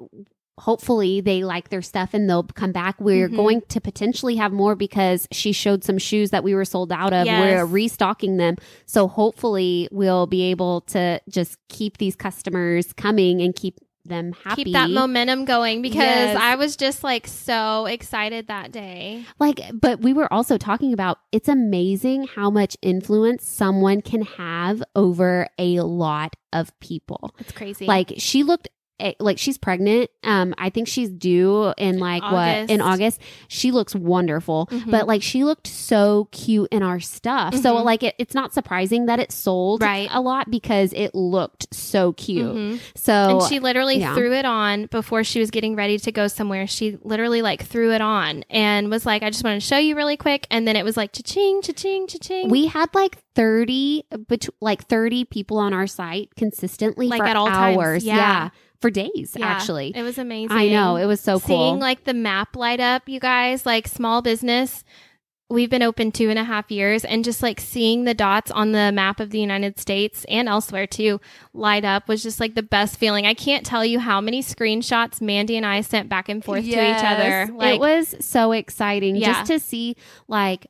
hopefully they like their stuff and they'll come back. We're Mhm. going to potentially have more because she showed some shoes that we were sold out of. Yes. We're restocking them, so hopefully we'll be able to just keep these customers coming and keep them happy. keep that momentum going because Yes. I was just like so excited that day. Like, but we were also talking about it's amazing how much influence someone can have over a lot of people. It's crazy. Like, she looked eh, like she's pregnant. Um, I think she's due in like what in August. August. She looks wonderful, Mhm. but like she looked so cute in our stuff. So Mhm. like it, it's not surprising that it sold Right. a lot because it looked so cute. Mhm. So and she literally yeah. threw it on before she was getting ready to go somewhere. She literally like threw it on and was like, "I just want to show you really quick." And then it was like cha-ching, cha-ching, cha-ching. We had like 30 bet- like 30 people on our site consistently Like for at all times, hours. yeah. For days Yeah, actually. it was amazing. I know, it was so cool. Seeing like the map light up, you guys, like small business. We've been open two and a half years, and just like seeing the dots on the map of the United States and elsewhere too light up was just like the best feeling. I can't tell you how many screenshots Mandy and I sent back and forth to each other. Like, it was so exciting Yeah. just to see like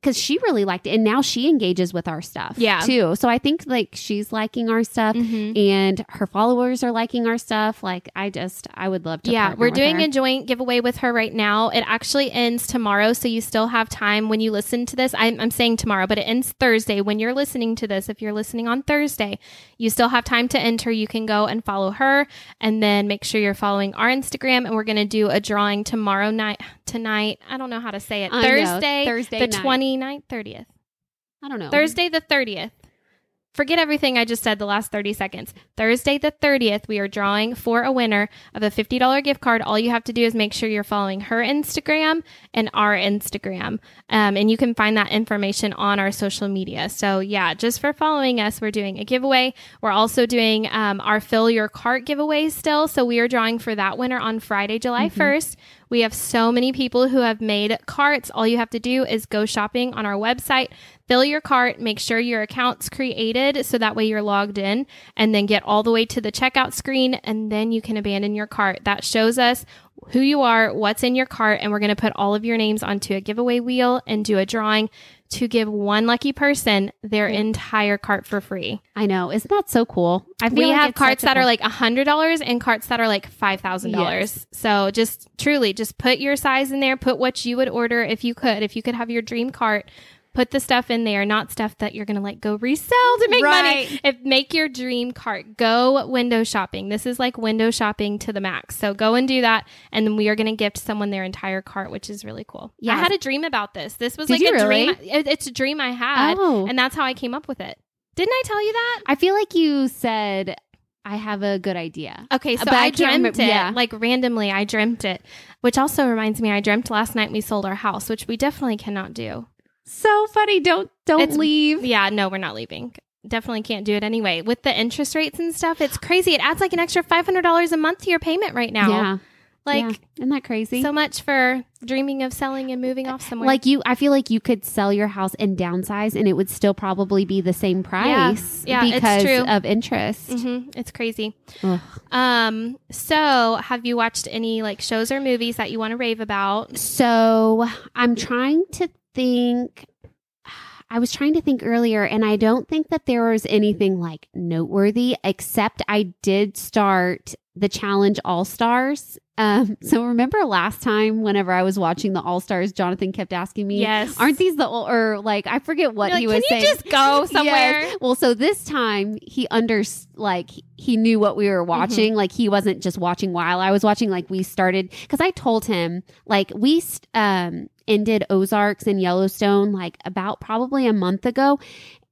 because she really liked it and now she engages with our stuff Yeah. too so i think like she's liking our stuff Mhm. and her followers are liking our stuff like i just i would love to yeah, we're doing her. a joint giveaway with her right now. It actually ends tomorrow, so you still have time when you listen to this. I'm, I'm saying tomorrow, but it ends Thursday. When you're listening to this, if you're listening on Thursday, you still have time to enter. You can go and follow her, and then make sure you're following our Instagram. And we're going to do a drawing tomorrow night. Tonight, I don't know how to say it. I know, Thursday, Thursday the night. 29th, 30th. i don't know Thursday the 30th. Forget everything I just said the last 30 seconds. Thursday the 30th, we are drawing for a winner of a $50 gift card. All you have to do is make sure you're following her Instagram and our Instagram. Um, and you can find that information on our social media. So, yeah, just for following us, we're doing a giveaway. We're also doing um, our Fill Your Cart giveaway still. So, we are drawing for that winner on Friday, July 1st. We have so many people who have made carts. All you have to do is go shopping on our website, fill your cart, make sure your account's created so that way you're logged in, and then get all the way to the checkout screen, and then you can abandon your cart. That shows us who you are, what's in your cart, and we're going to put all of your names onto a giveaway wheel and do a drawing to give one lucky person their entire cart for free. i know isn't that so cool i feel We like have carts such a that are like $100 and carts that are like $5,000. Yes. So just truly, just put your size in there, put what you would order if you could. If you could have your dream cart, put the stuff in there, not stuff that you're going to like go resell to make Right. money. If make your dream cart, go window shopping. This is like window shopping to the max. So go and do that. And then we are going to gift someone their entire cart, which is really cool. Yeah. I had a dream about this. This was Did like a really? dream. it- It's a dream I had. Oh. And that's how I came up with it. Didn't I tell you that? i feel like you said i have a good idea Okay, so But I I, dreamt remember- it. yeah. Like randomly, I dreamt it. Which also reminds me, I dreamt last night we sold our house, which we definitely cannot do. So funny don't don't It's- leave Yeah, no, we're not leaving. Definitely can't do it anyway. With the interest rates and stuff, it's crazy. It adds like an extra five hundred dollars a month to your payment right now. yeah Like Yeah. isn't that crazy? so much for dreaming of selling and moving off somewhere. like you, I feel like you could sell your house and downsize, and it would still probably be the same price. Yeah, it's because true. of interest. hmm it's crazy. Ugh. Um, so have you watched any like shows or movies that you want to rave about? So I'm trying to think. I was trying to think earlier, and I don't think that there was anything like noteworthy, except I did start the challenge All Stars. Um, so remember last time, whenever I was watching the All Stars, Jonathan kept asking me, Yes. aren't these the or like I forget what You're he like, was Can you saying. just go somewhere? Yes. Well, so this time he under like he- knew what we were watching. Like he wasn't just watching while I was watching. Like we started because I told him like we st- um ended Ozarks and Yellowstone like about probably a month ago,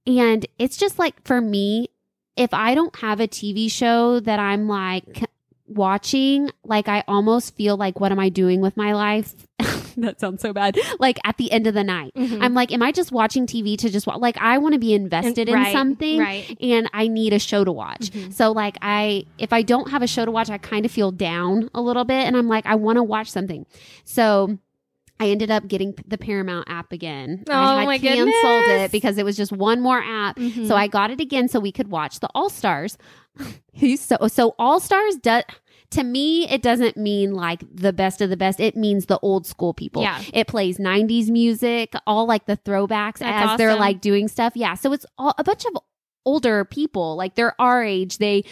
and it's just like for me, if I don't have a TV show that I'm like watching, like I almost feel like what am I doing with my life? that sounds so bad. Like at the end of the night. Mhm. I'm like, am I just watching TV to just watch? Like, I want to be invested in Right, something, right. and I need a show to watch. Mhm. So, like, I if I don't have a show to watch, I kind of feel down a little bit, and I'm like, I want to watch something. So. I ended up getting the Paramount app again. Oh, I had my canceled goodness. it because it was just one more app. Mhm. So I got it again so we could watch the All Stars. He's so so All Stars does to me it doesn't mean like the best of the best. It means the old school people. Yeah. It plays 90s music, all like the throwbacks That's as they're like doing stuff. Yeah. So it's all, a bunch of older people. Like they're our age. They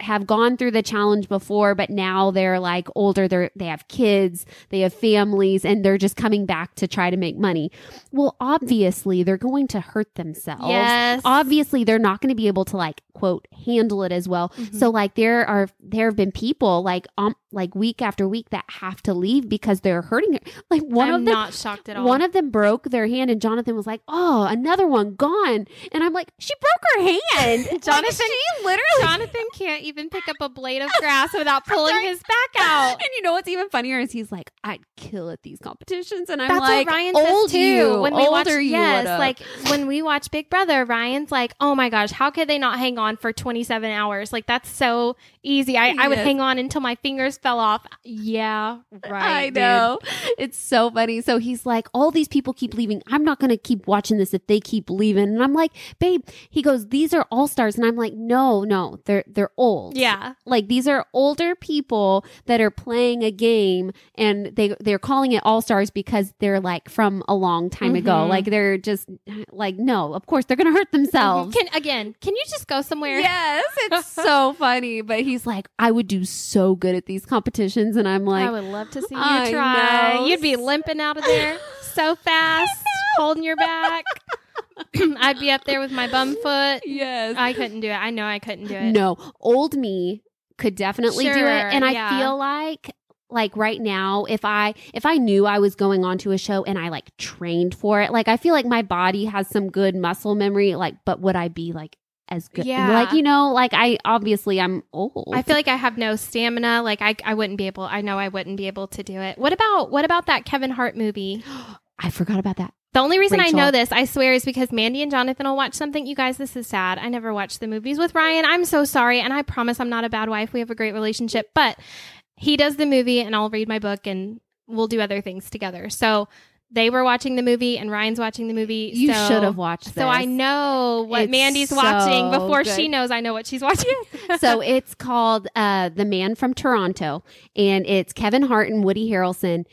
have gone through the challenge before, but now they're like older. They're they have kids, they have families, and they're just coming back to try to make money. Well, obviously they're going to hurt themselves. Yes. Obviously, they're not going to be able to like quote handle it as well. Mhm. So like there are there have been people like um like week after week that have to leave because they're hurting. Her. Like one I'm of them not shocked at all. one of them broke their hand, and Jonathan was like, "Oh, another one gone." And I'm like, "She broke her hand." Like, Jonathan- she literally. Jonathan can't even pick up a blade of grass without pulling his back out. And you know what's even funnier is he's like, "I'd kill at these competitions," and I'm That's like, what Ryan "Old says too. you, when we older watch, you yes, would've." like when we watch Big Brother, Ryan's like, "Oh my gosh, how could they not hang on for 27 hours? Like that's so easy. I, I would hang on until my fingers fell off." Yeah, right. I dude. know. It's so funny. So he's like, all these people keep leaving. I'm not going to keep watching this if they keep leaving. And I'm like, babe, he goes, these are all stars. And I'm like, no, no, they're, they're old. Yeah. Like these are older people that are playing a game and they, they're calling it all stars because they're like from a long time ago. Mhm. Like they're just like, no, of course they're going to hurt themselves. Can again? Can you just go somewhere? Yes, it's so funny. But he's like, I would do so good at these competitions. And I'm like, I would love to see you I try. know. You'd be limping out of there so fast, holding your back. I'd be up there with my bum foot. yes. I couldn't do it. I know I couldn't do it. No, old me could definitely do it. And I feel like like right now if i if i knew i was going on to a show and i like trained for it like i feel like my body has some good muscle memory like but would i be like as good Yeah. like you know like i obviously i'm old I feel like I have no stamina. Like I, I wouldn't be able. I know I wouldn't be able to do it. What about what about that Kevin Hart movie? i forgot about that The only reason I know this, I swear, is because Mandy and Jonathan will watch something. You guys, this is sad. I never watched the movies with Ryan. I'm so sorry, and I promise I'm not a bad wife. We have a great relationship, but he does the movie, and I'll read my book, and we'll do other things together. So they were watching the movie, and Ryan's watching the movie. you so- should have watched this So I know what It's Mandy's watching before good. she knows I know what she's watching. so it's called uh the man from toronto and it's kevin hart and woody harrelson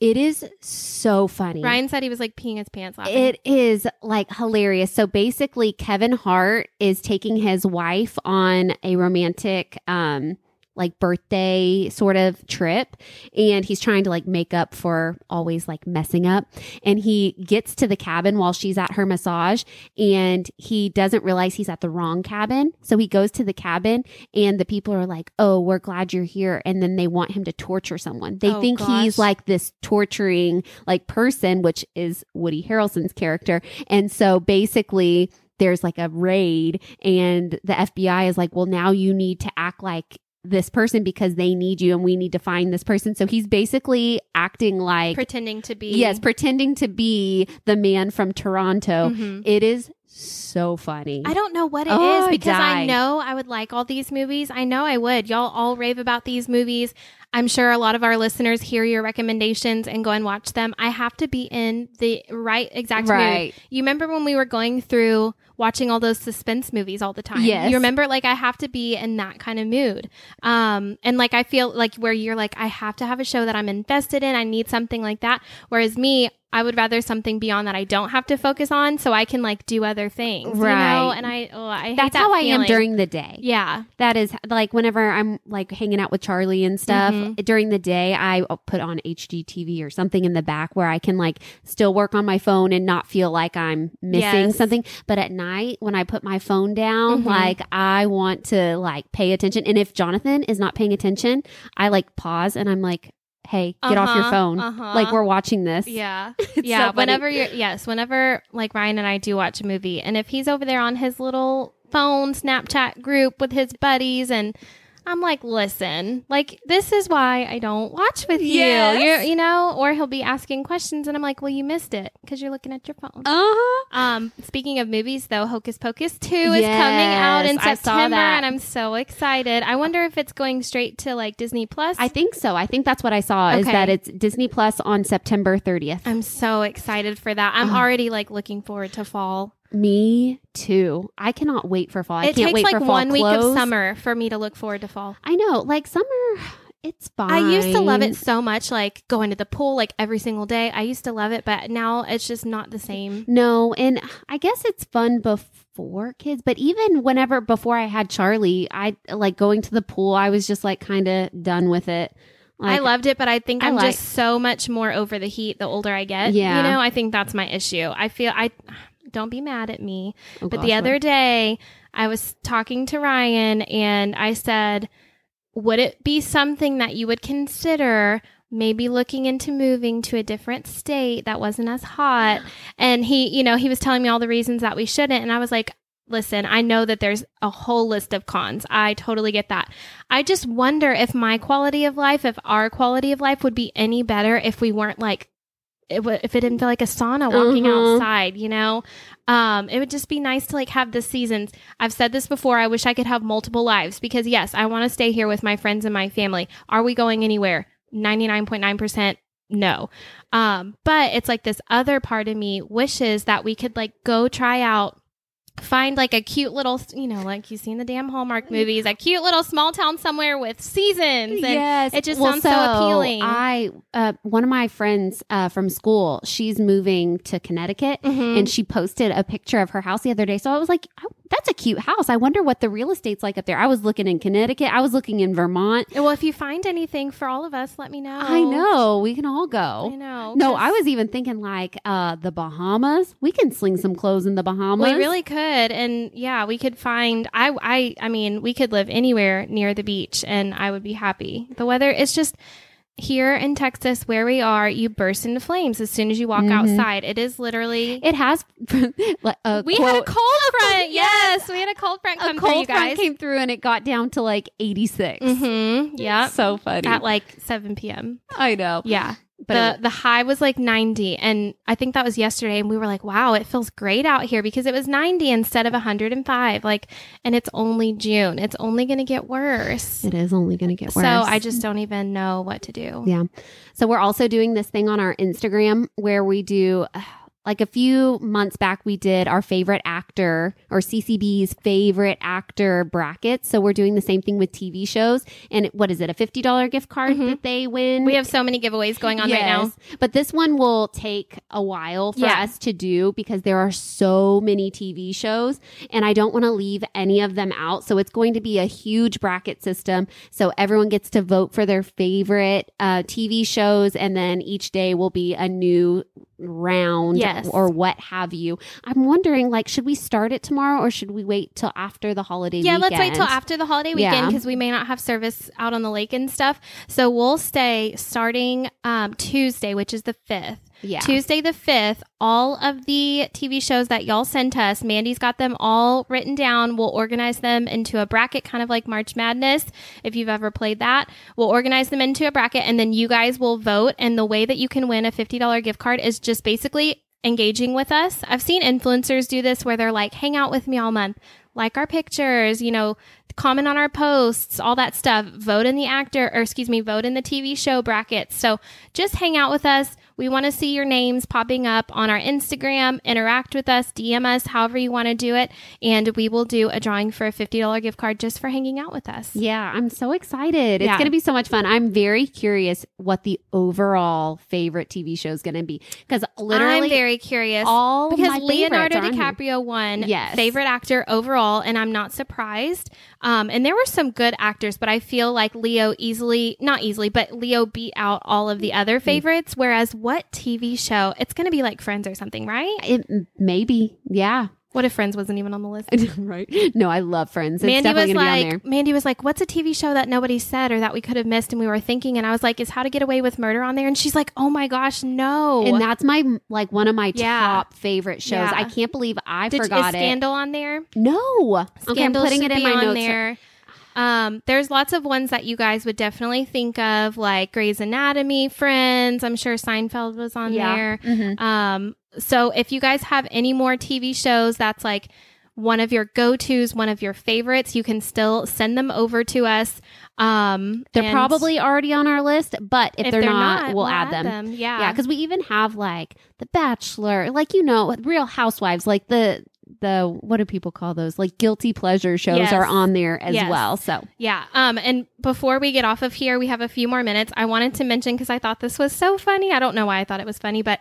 it is so funny Ryan said he was like peeing his pants laughing. It is like hilarious. So basically, Kevin Hart is taking his wife on a romantic, um, like birthday sort of trip, and he's trying to like make up for always like messing up. And he gets to the cabin while she's at her massage, and he doesn't realize he's at the wrong cabin. So he goes to the cabin, and the people are like, "Oh, we're glad you're here," and then they want him to torture someone. They Oh, think he's like this torturing like person, which is Woody Harrelson's character. And so basically there's like a raid and the FBI is like, well, now you need to act like this person because they need you and we need to find this person. So he's basically acting like pretending to be yes, pretending to be the man from Toronto. Mhm. It is so funny. I don't know what it is Oh, I because I died. know I would like all these movies. I know I would. Y'all all rave about these movies. I'm sure a lot of our listeners hear your recommendations and go and watch them. I have to be in the right exact Right. mood. You remember when we were going through watching all those suspense movies all the time? Yes. You remember like I have to be in that kind of mood. Um and like I feel like where you're like I have to have a show that I'm invested in. I need something like that. Whereas me, I would rather something beyond that I don't have to focus on so I can like do other things. You know? Right. And I oh, I hate That's that how I am during the day. Yeah. That is like whenever I'm like hanging out with Charlie and stuff Mm-hmm. during the day, I put on HGTV or something in the back where I can like still work on my phone and not feel like I'm missing Yes. something. But at night when I put my phone down, Mhm. like I want to like pay attention. And if Jonathan is not paying attention, I like pause and I'm like, hey, get off your Uh-huh, phone. uh-huh. Like we're watching this. Yeah. Yeah. so whenever you're, yes, whenever like Ryan and I do watch a movie, and if he's over there on his little phone Snapchat group with his buddies, and I'm like, listen, like, this is why I don't watch with you. Yes. You're, you know, or he'll be asking questions, and I'm like, well, you missed it because you're looking at your phone. Uh-huh. Um, speaking of movies, though, Hocus Pocus 2 is coming out in I September, and I'm so excited. I wonder if it's going straight to like Disney Plus. I think so. I think that's what I saw is that it's Disney Plus on September 30th. I'm so excited for that. I'm Oh. already like looking forward to fall. Me too. I cannot wait for fall. I it can't takes wait like for fall one week of summer for me to look forward to fall. I know, like summer, it's fine. I used to love it so much, like going to the pool like every single day. I used to love it, but now it's just not the same. No, and I guess it's fun before kids, but even whenever before I had Charlie, I like going to the pool. I was just like kind of done with it. Like, I loved it, but I think I I'm like- just so much more over the heat the older I get. Yeah. You know, I think that's my issue. I feel I don't be mad at me. Oh, but gosh, the other what? day, I was talking to Ryan and I said, Would it be something that you would consider maybe looking into moving to a different state that wasn't as hot? And he, you know, he was telling me all the reasons that we shouldn't. And I was like, Listen, I know that there's a whole list of cons. I totally get that. I just wonder if my quality of life, if our quality of life would be any better if we weren't like, it w- if it didn't feel like a sauna walking Mhm. outside, you know? Um, it would just be nice to like have the seasons. I've said this before. I wish I could have multiple lives because yes, I want to stay here with my friends and my family. Are we going anywhere? 99.9% no. Um, but it's like this other part of me wishes that we could like go try out find like a cute little, you know, like you see in the damn Hallmark movies, a cute little small town somewhere with seasons. And yes, it just Well, sounds so, appealing. I uh, one of my friends uh, from school, she's moving to Connecticut, Mhm. and she posted a picture of her house the other day. So I was like, oh, "That's a cute house. I wonder what the real estate's like up there." I was looking in Connecticut. I was looking in Vermont. well, if you find anything for all of us, let me know. I know we can all go. I know. No, I was even thinking like uh the Bahamas. We can sling some clothes in the Bahamas. We really could, and yeah, we could find. I, I, I mean, we could live anywhere near the beach, and I would be happy. The weather is just here in Texas, where we are. You burst into flames as soon as you walk Mhm. outside. It is literally. It has. like, a we had a cold front. yes, we had a cold front a come through, cold you front came through and it got down to like 86. Mm-hmm. Yeah, So funny. at like seven p.m. I know. Yeah. But the the high was like 90 and I think that was yesterday and we were like wow it feels great out here because it was 90 instead of 105 like and it's only June it's only going to get worse It is only going to get worse. so. I just don't even know what to do Yeah. So we're also doing this thing on our Instagram where we do uh, like a few months back we did our favorite actor or CCB's favorite actor bracket. So we're doing the same thing with TV shows and what is it? A $50 gift card Mhm. that they win? we have so many giveaways going on right now But this one will take a while for Yeah. us to do because there are so many TV shows and I don't want to leave any of them out. So it's going to be a huge bracket system. So everyone gets to vote for their favorite uh, TV shows and then each day will be a new round Yes. or what have you. I'm wondering like should we start it tomorrow or should we wait till after the holiday weekend? yeah let's wait till after the holiday weekend Yeah. because we may not have service out on the lake and stuff so we'll stay starting um, Tuesday which is the 5th Yeah. Tuesday the 5th, all of the TV shows that y'all sent us, Mandy's got them all written down. We'll organize them into a bracket, kind of like March Madness, if you've ever played that. We'll organize them into a bracket and then you guys will vote. And the way that you can win a $50 gift card is just basically engaging with us. I've seen influencers do this where they're like, hang out with me all month, like our pictures, you know, comment on our posts, all that stuff, vote in the actor, or excuse me, vote in the TV show brackets. So just hang out with us. We want to see your names popping up on our Instagram. Interact with us, DM us, however you want to do it. And we will do a drawing for a $50 gift card just for hanging out with us. Yeah, I'm so excited. It's Yeah. going to be so much fun. I'm very curious what the overall favorite TV show is going to be because literally I'm very curious. all because Leonardo favorites are on here. DiCaprio won Yes. favorite actor overall, and I'm not surprised. Um, and there were some good actors, but I feel like Leo easily, not easily, but Leo beat out all of the Mm. other favorites. Whereas, what TV show? It's going to be like Friends or something, right? It, maybe, yeah. What if Friends wasn't even on the list? right. No, I love Friends. It's Mandy was definitely going to be on there. like, Mandy was like, "What's a TV show that nobody said or that we could have missed?" And we were thinking, and I was like, "Is How to Get Away with Murder on there?" And she's like, "Oh my gosh, no!" And that's my like one of my Yeah. top favorite shows. Yeah. I can't believe I Did, forgot is it. Scandal on there? No. okay, I'm putting it in my on notes. there. Um, there's lots of ones that you guys would definitely think of, like Grey's Anatomy, Friends. I'm sure Seinfeld was on Yeah. there. Mhm. Um, so if you guys have any more TV shows that's like one of your go-tos, one of your favorites, you can still send them over to us. Um, They're probably already on our list, but if, if they're, not, we'll, add, them. Yeah, Yeah, because we even have like The Bachelor, like you know, Real Housewives, like the the what do people call those? Like guilty pleasure shows Yes. are on there as Yes. well. So Yeah. Um, and before we get off of here, we have a few more minutes. I wanted to mention because I thought this was so funny. I don't know why I thought it was funny, but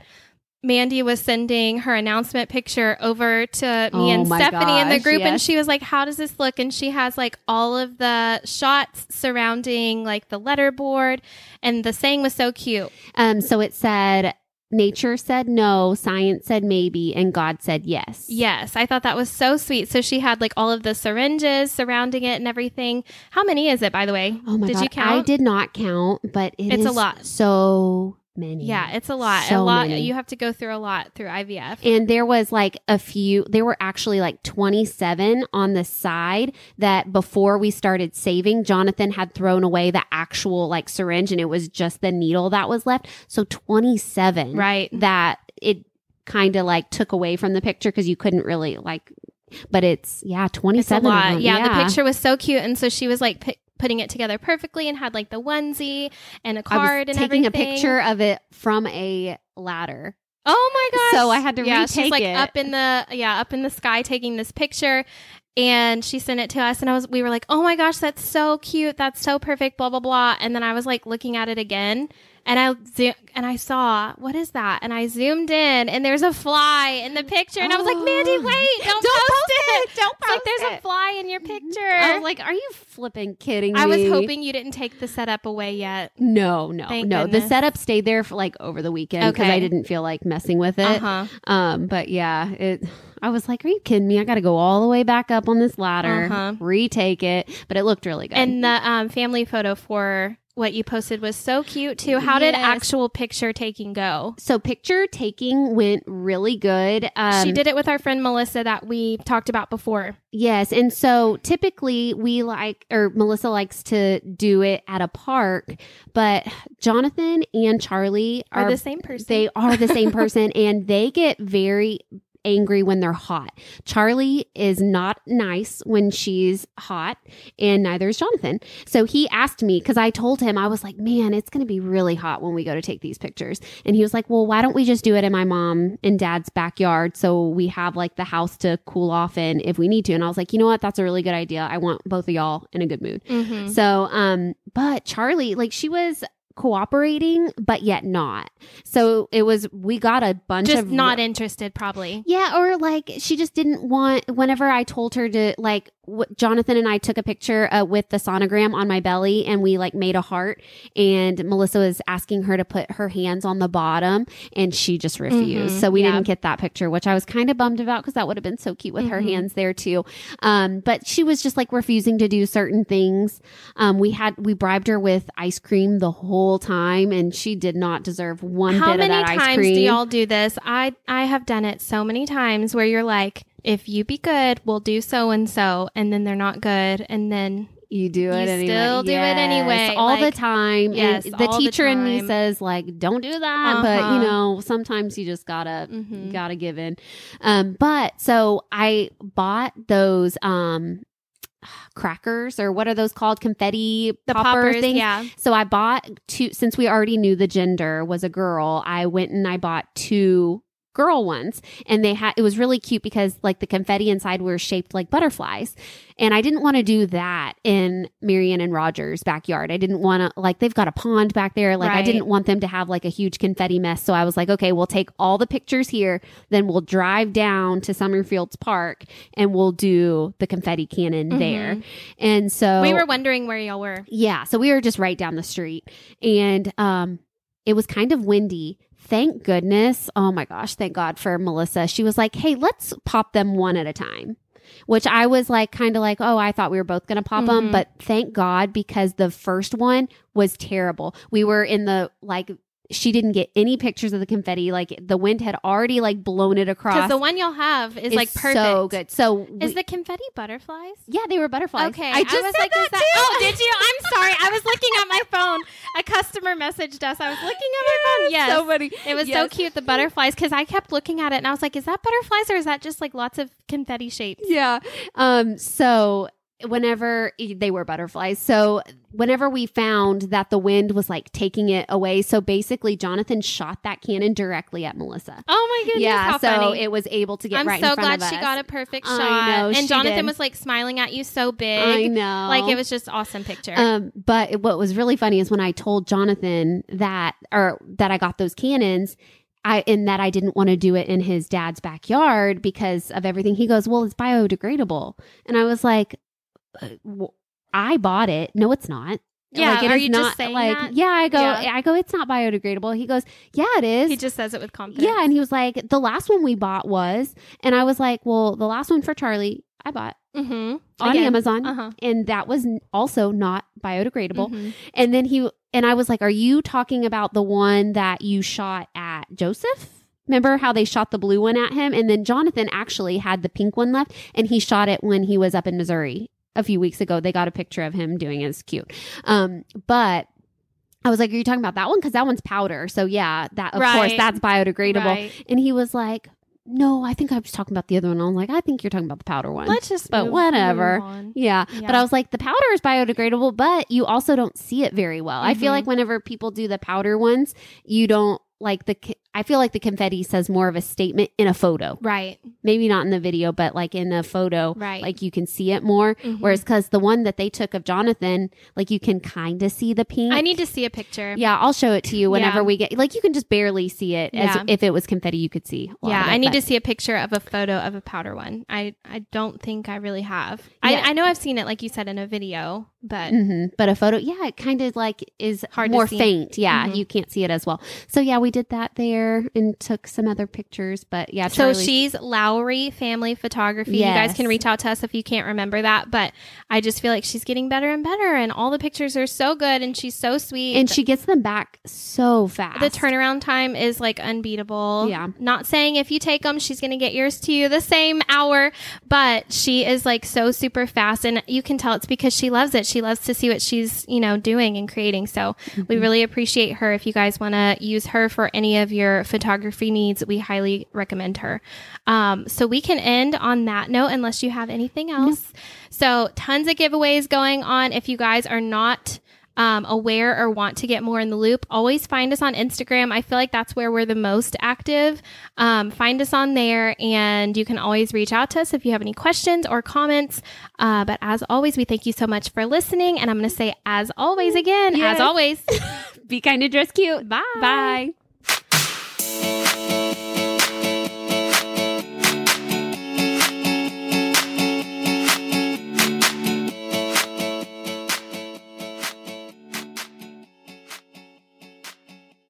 Mandy was sending her announcement picture over to me Oh and Stephanie in the gosh, group, and she was like, "How does this look?" And she has like all of the shots surrounding like the letterboard, and the saying was so cute. um, so it said nature said no, science said maybe, and God said yes. Yes, I thought that was so sweet. So she had like all of the syringes surrounding it and everything. How many is it, by the way? Oh my did god, you count? I did not count, but it It's a lot. So many. Yeah, it's a lot. a lot. many. You have to go through a lot through IVF. And there was like a few, there were actually like 27 on the side that before we started saving, Jonathan had thrown away the actual like syringe and it was just the needle that was left. So 27. Right. That it kind of like took away from the picture because you couldn't really like, but it's, yeah, 27. It's a of lot. them. Yeah, the picture was so cute, and so she was like putting it together perfectly, and had like the onesie and a card and everything. taking everything. a picture of it from a ladder. Oh my gosh! So I had to yeah, she's like it. up in the yeah up in the sky taking this picture. And she sent it to us, and I was, we were like, "Oh my gosh, that's so cute! That's so perfect!" Blah blah blah. And then I was like looking at it again, and I zo- and I saw what is that? And I zoomed in, and there's a fly in the picture, and I was like, Oh. "Mandy, wait! Don't, Don't post, post it! it. Don't It's like post there's a fly in your picture." I was like, are you flipping kidding me? I was hoping you didn't take the setup away yet. No, no, Thank no. The setup stayed there for like over the weekend because Okay. I didn't feel like messing with it. Uh huh. Um, but yeah, it. I was like, "Are you kidding me? I got to go all the way back up on this ladder, Uh-huh. retake it." But it looked really good. And the um, family photo for what you posted was so cute too. How did actual picture taking go? so picture taking went really good. Um, she did it with our friend Melissa that we talked about before. Yes. And so typically we like, or Melissa likes to do it at a park, but Jonathan and Charlie Are are, the same person. They are the same person and they get very angry when they're hot. Charlie is not nice when she's hot, and neither is Jonathan. So he asked me because I told him, I was like, man, it's going to be really hot when we go to take these pictures. And he was like, well, why don't we just do it in my mom and dad's backyard so we have like the house to cool off in if we need to? And I was like, you know what? That's a really good idea. I want both of y'all in a good mood. Mhm. So, um, but Charlie, like she was cooperating, but yet not. So it was, we got a bunch Just of not interested, probably. yeah, or like she just didn't want. Whenever I told her to, like, w- Jonathan and I took a picture uh, with the sonogram on my belly, and we like made a heart. And Melissa was asking her to put her hands on the bottom, and she just refused. Mhm, so we yeah. didn't get that picture, which I was kind of bummed about because that would have been so cute with her Mhm. hands there too. Um, but she was just like refusing to do certain things. Um, we had we bribed her with ice cream the whole time, and she did not deserve one How bit many of that ice times do y'all do this? I I have done it so many times where you're like, if you be good, we'll do so and so, and then they're not good, and then You do it You anyway. still do it anyway, all the time. Yes, and the all the teacher in me says like, "Don't do that," but Uh-huh. you know, sometimes you just gotta Mhm. gotta give in. Um, but so I bought those um crackers or what are those called? Confetti The popper poppers, things. yeah. So I bought two since we already knew the gender was a girl. I went and I bought two girl ones and they had it was really cute because like the confetti inside were shaped like butterflies and i didn't want to do that in marion and roger's backyard i didn't want to like they've got a pond back there like i didn't want them to have like a huge confetti mess so i was like okay we'll take all the pictures here then we'll drive down to summerfields park and we'll do the confetti cannon there and so Mm-hmm. We were wondering where y'all were. yeah, so we were just right down the street and um it was kind of windy. Thank goodness. Oh my gosh, thank God for Melissa. She was like, "Hey, let's pop them one at a time." Which I was like kind of like, "Oh, I thought we were both going to pop them." Mhm. But thank God because the first one was terrible. We were in the like she didn't get any pictures of the confetti. Like the wind had already like blown it across. Because the one you'll have is like perfect. So good. So Is we- the confetti butterflies? yeah, they were butterflies. Okay, I just was said like, that is that? too. Oh, did you? I'm sorry. I was looking at my phone. A customer messaged us. I was looking at my phone. Yes, so funny. It was so cute, the butterflies, because I kept looking at it and I was like, is that butterflies or is that just like lots of confetti shapes? Yeah. Um, so whenever they were butterflies, so whenever we found that the wind was like taking it away, so basically Jonathan shot that cannon directly at Melissa. Oh my goodness, yeah, how so funny. it was able to get I'm right so in front glad she got a perfect shot. know, and Jonathan did. was like smiling at you so big. I know. Like it was just awesome picture. Um, but what was really funny is when I told Jonathan that, or that I got those cannons, I and that I didn't want to do it in his dad's backyard because of everything. He goes, "Well, it's biodegradable," and I was like, "I bought it. No, it's not." Yeah, like, it are you just saying like, that? Yeah, I go, Yeah. I go, it's not biodegradable. He goes, yeah, it is. he just says it with confidence. yeah, and he was like, the last one we bought was, and I was like, well, the last one for Charlie, I bought mm-hmm. on Amazon, Uh huh. and that was also not biodegradable. Mhm. And then he and I was like, "Are you talking about the one that you shot at Joseph?" Remember how they shot the blue one at him, and then Jonathan actually had the pink one left, and he shot it when he was up in Missouri a few weeks ago. They got a picture of him doing it. It's cute. Um, but I was like, "Are you talking about that one? Because that one's powder. So yeah, that of course that's biodegradable." Right. And he was like, "No, I think I was talking about the other one." I was like, "I think you're talking about the powder one." Let's just But move- whatever. move. Yeah. Yeah. But I was like, the powder is biodegradable, but you also don't see it very well. I feel Mhm. like whenever people do the powder ones, you don't like the, I feel like the confetti says more of a statement in a photo. Right. Maybe not in the video, but like in a photo, Right. like you can see it more. Mhm. Whereas, because the one that they took of Jonathan, like you can kind of see the pink. I need to see a picture. yeah, I'll show it to you whenever Yeah. we get, like you can just barely see it as Yeah. if it was confetti, you could see. Yeah, it, I need but- to see a picture of a photo of a powder one. I, I don't think I really have. Yeah. I, I know I've seen it, like you said, in a video, but hmm But a photo, yeah, it kind of like is Hard to more faint. Yeah, Mhm. you can't see it as well. So yeah, we did that there and took some other pictures. But yeah, So she's Lowry Family Photography. You guys can reach out to us if you can't remember that. But I just feel like she's getting better and better, and all the pictures are so good, and she's so sweet. and she gets them back so fast. the turnaround time is like unbeatable. Yeah. Not saying if you take them, she's going to get yours to you the same hour, but she is like so super fast. And you can tell it's because she loves it. She loves to see what she's, you know, doing and creating. So we really appreciate her. If you guys want to use her for any of your photography needs, we highly recommend her. Um, so we can end on that note unless you have anything else. So tons of giveaways going on. If you guys are not um, aware or want to get more in the loop, always find us on Instagram. I feel like that's where we're the most active. Um, find us on there, and you can always reach out to us if you have any questions or comments. Uh, but as always, we thank you so much for listening. And I'm going to say, as always, again, Yes. as always, be kind of dress cute. bye. Bye.